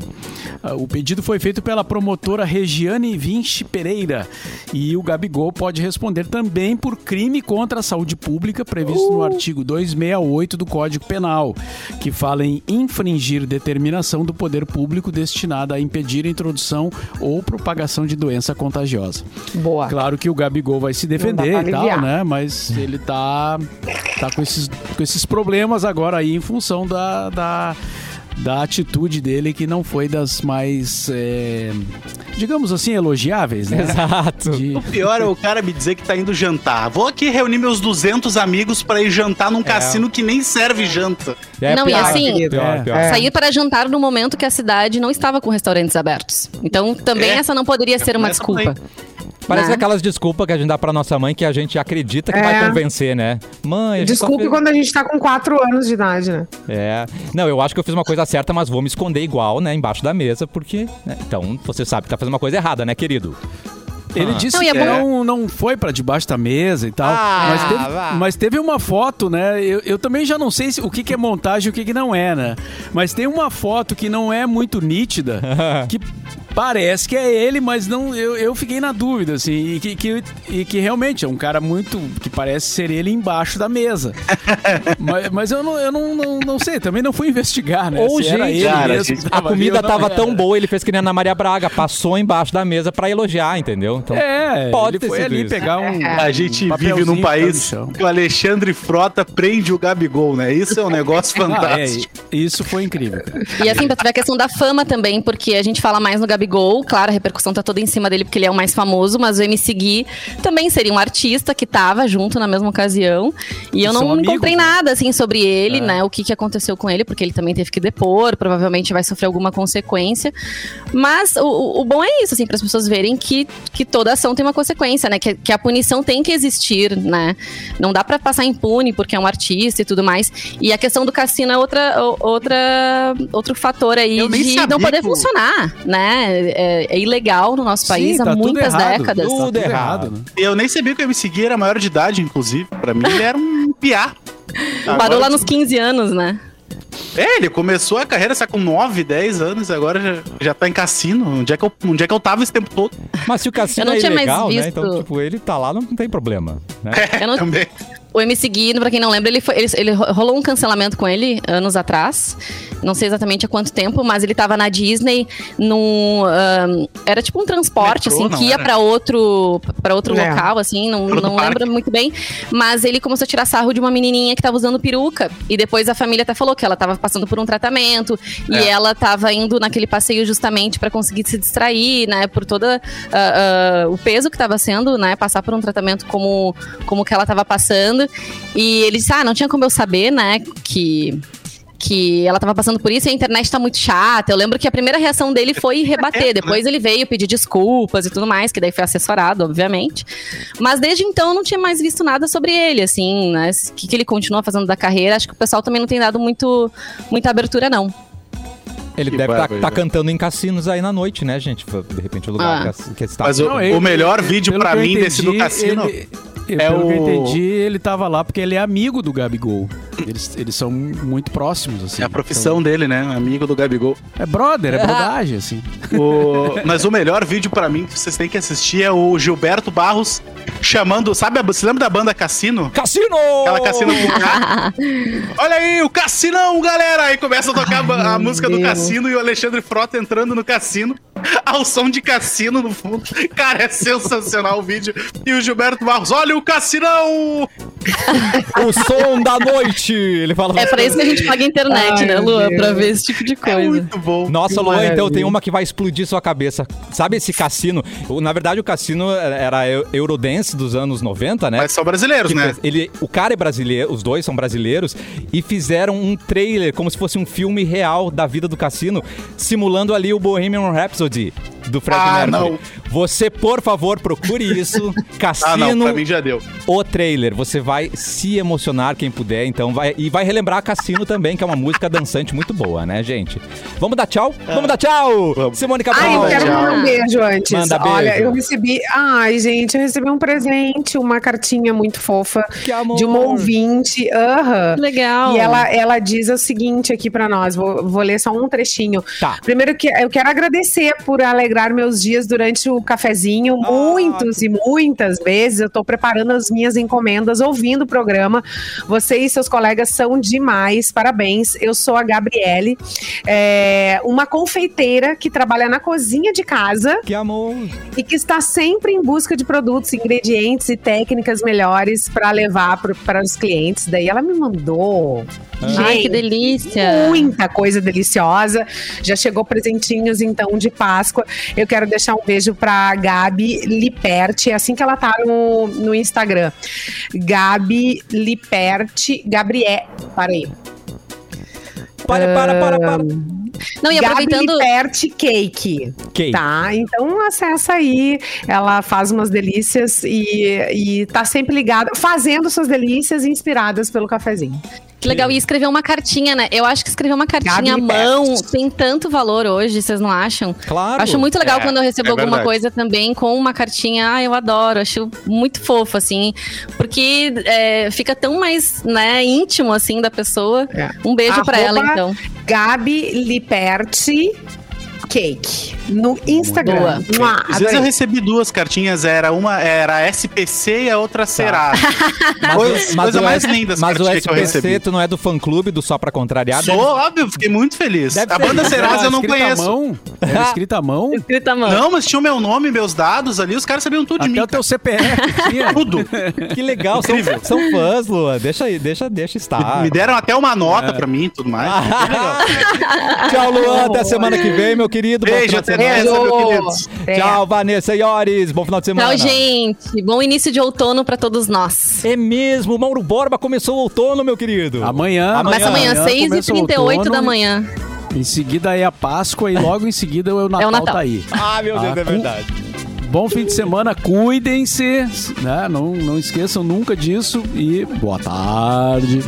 Ah, O pedido foi feito pela promotora Regiane Vinci Pereira e o Gabigol pode responder também por crime contra a saúde pública previsto no artigo 268 do Código Penal, que fala em infringir determinação do poder público destinada a impedir a introdução ou propagação de doença contagiosa. Boa. Claro que o Gabigol vai se defender e tal, aliviar. né? Mas ele tá, tá com, esses, com esses problemas agora aí em função da, da, da atitude dele que não foi das mais, é, digamos assim, elogiáveis, né? Exato. De- O pior é o cara me dizer que tá indo jantar. Vou aqui reunir meus 200 amigos pra ir jantar num cassino que nem serve janta. É Não, e pior, assim- pior, pior. É. Sair para jantar no momento que a cidade não estava com restaurantes abertos. Então, também É. essa não poderia ser uma desculpa. Parece né? aquelas desculpas que a gente dá pra nossa mãe que a gente acredita que É. vai convencer, né? Mãe, Desculpe fez- quando a gente tá com 4 anos de idade, né? É. Não, eu acho que eu fiz uma coisa certa, mas vou me esconder igual, né? Embaixo da mesa, porque. né, Então, você sabe que tá fazendo uma coisa errada, né, querido? Ele disse Não, é que não, não foi pra debaixo da mesa e tal. Ah, mas, teve, mas teve uma foto, né? Eu, eu também já não sei se- o que, que é montagem e o que, que não é, né? Mas tem uma foto que não é muito nítida, que parece que é ele, mas não. Eu, eu fiquei na dúvida, assim. E que, que, e que realmente é um cara muito. que parece ser ele embaixo da mesa. mas, mas eu, não, eu não, não, não sei, também não fui investigar, né? Ou, se gente, ele cara, mesmo A ali comida não tava era. tão boa, ele fez que nem a Ana Maria Braga, passou embaixo da mesa pra elogiar, entendeu? Então, É, Pode ele ter foi sido ali isso. pegar um. A gente papelzinho vive num país que o Alexandre Frota prende o Gabigol, né? Isso é um negócio Ah, é, fantástico. isso foi incrível. cara. E assim, pra a questão da fama também, porque a gente fala mais no Gabigol, claro, a repercussão tá toda em cima dele porque ele é o mais famoso, mas o MC Gui também seria um artista que tava junto na mesma ocasião. E eu não amigos, encontrei né? nada, assim, sobre ele, né? O que, que aconteceu com ele, porque ele também teve que depor, provavelmente vai sofrer alguma consequência. Mas o- o, bom é isso, assim, para as pessoas verem que, que toda ação tem uma consequência, né? Que, que a punição tem que existir, né? Não dá pra passar impune porque é um artista e tudo mais. E a questão do cassino é outra, outra, outro fator aí Eu de não poder que funcionar, né? É, é ilegal no nosso país Sim, há tá tudo muitas errado. décadas. Tudo Tá tudo errado. né? Eu nem sabia que o MC Gui era maior de idade, inclusive. Pra mim, ele era um piá. Parou Agora- lá nos 15 anos, né? É, ele começou a carreira só com 9, 10 anos, agora já, já tá em cassino. Onde é, que eu, onde é que eu tava esse tempo todo? Mas se o cassino Eu não é tinha mais ilegal, né? Então, tipo, ele tá lá, não tem problema. Né? Eu não- Também. O MC Gui, pra quem não lembra, ele, foi, ele, ele rolou um cancelamento com ele anos atrás. Não sei exatamente há quanto tempo, mas ele tava na Disney num. ahn, era tipo um transporte, Metrô, assim, que ia era? pra outro, pra outro É. local, assim, não, não lembro muito bem. Mas ele começou a tirar sarro de uma menininha que tava usando peruca. E depois a família até falou que ela tava passando por um tratamento. E É. ela tava indo naquele passeio justamente pra conseguir se distrair, né? Por toda ah, ah, o peso que tava sendo, né? Passar por um tratamento como, como que ela tava passando. E ele disse: Ah, não tinha como eu saber, né? Que. Que ela tava passando por isso e a internet tá muito chata. Eu lembro que a primeira reação dele foi rebater. Depois ele veio pedir desculpas e tudo mais, que daí foi assessorado, obviamente. Mas desde então eu não tinha mais visto nada sobre ele, assim, né? O que, que ele continua fazendo da carreira. Acho que o pessoal também não tem dado muito, muita abertura, não. Ele Que deve estar barbaridade. cantando em cassinos aí na noite, né, gente? De repente o lugar Ah. que- que está. Mas o, Não, ele- o melhor vídeo eu mim desse do entendi, cassino ele- é pelo que eu o- entendi, ele tava lá porque ele é amigo do Gabigol. Eles, eles são muito próximos, assim. é a profissão dele, né? Amigo do Gabigol. Então, é brother, é brodagem, assim. O- Mas o melhor vídeo pra mim que vocês têm que assistir é o Gilberto Barros chamando. Sabe, a- você lembra da banda Cassino? Cassino! Aquela cassino com K. Olha aí, o cassinão, galera! Aí começa a tocar a ba- a, música do Deus. cassino e o Alexandre Frota entrando no cassino, ao som de cassino no fundo. Cara, é sensacional o vídeo. E o Gilberto Barros, olha o cassinão! O som da noite. Ele fala É pra isso que a gente paga a internet, Ai, né, meu Lua? Deus. Pra ver esse tipo de É coisa. muito bom. Nossa, Que Luan, então tem uma que vai explodir sua cabeça. Sabe esse cassino? Na verdade, o cassino era Eu- Eurodance dos anos 90, né? Mas são brasileiros, Que né? Ele, o cara é brasileiro, os dois são brasileiros, e fizeram um trailer como se fosse um filme real da vida do cassino, simulando ali o Bohemian Rhapsody do Fred Ah, Mercury. não. Você, por favor, procure isso. Cassino, Ah, não, pra mim já deu. o trailer. Você vai se emocionar quem puder, então vai e vai relembrar Cassino também, que é uma música dançante muito boa, né, gente? Vamos dar tchau? Vamos dar tchau! Vamos. Simone Ai, Cabral. eu quero tchau. mandar um beijo antes. Manda beijo. Olha, eu recebi. Ai, gente, eu recebi um presente, uma cartinha muito fofa Que amor. de uma ouvinte. Aham. Legal. E ela, ela diz o seguinte aqui pra nós, vou, vou ler só um trechinho. Tá. Primeiro que eu quero agradecer por alegrar meus dias durante o cafezinho. Ah, Muitos e muitas vezes eu tô preparando as minhas encomendas, ouvindo o programa. Você e seus colegas são demais, parabéns. Eu sou a Gabriele, é, uma confeiteira que trabalha na cozinha de casa Que amor. e que está sempre em busca de produtos, ingredientes e técnicas melhores para levar para os clientes. Daí ela me mandou. Ai, que Gente, delícia. Muita coisa deliciosa. Já chegou presentinhos, então, de Páscoa. Eu quero deixar um beijo pra Gabi Liperti, é assim que ela tá no, no Instagram. Gabi Liperti, Gabriel. Para aí. Para, para, para, para. Não, e Gabi aproveitando. Liperti Cake. Cake. Tá, então acessa aí. Ela faz umas delícias e, e tá sempre ligada, fazendo suas delícias inspiradas pelo cafezinho. Que legal. E escrever uma cartinha, né? Eu acho que escrever uma cartinha à Gabi mão Best. tem tanto valor hoje, vocês não acham? Claro. Acho muito legal É, quando eu recebo é alguma verdade. coisa também com uma cartinha. Ah, eu adoro, acho muito fofo, assim. Porque é, fica tão mais né, íntimo, assim, da pessoa. É. Um beijo pra ela, então. Gabi Liperti Cake no Instagram. Mua, Às vezes eu recebi duas cartinhas, era uma era SPC e a outra Serasa. coisa Mas coisa o mais S- linda Mas o cartinha que eu SPC, recebi. tu não é do fã clube do Só Pra Contrariar? Sou, óbvio, fiquei muito feliz. Deve a banda isso. Serasa eu não escrita conheço. Mão? Era escrita à mão? Escrita à mão. Não, mas tinha o meu nome, meus dados ali, os caras sabiam tudo de Até mim. o teu CPF tinha. Tudo. Que legal, são, são fãs, Lua. Deixa aí, deixa, deixa estar. Me deram até uma nota É. pra mim e tudo mais. Tchau, Luan. Até semana que vem, meu querido. Beijo, até semana. nessa, meu querido. É. Tchau, Vanessa Iores. Bom final de semana. Tchau, gente. Bom início de outono pra todos nós. É mesmo, Mauro Borba começou o outono, meu querido. Amanhã. Começa amanhã, começa o 6h38 outono, da manhã. Em seguida é a Páscoa e logo em seguida o Natal, Natal. tá aí. Ah, meu Deus, Ah, é verdade. Bom fim de semana, cuidem-se, né? Não, não esqueçam nunca disso e boa tarde.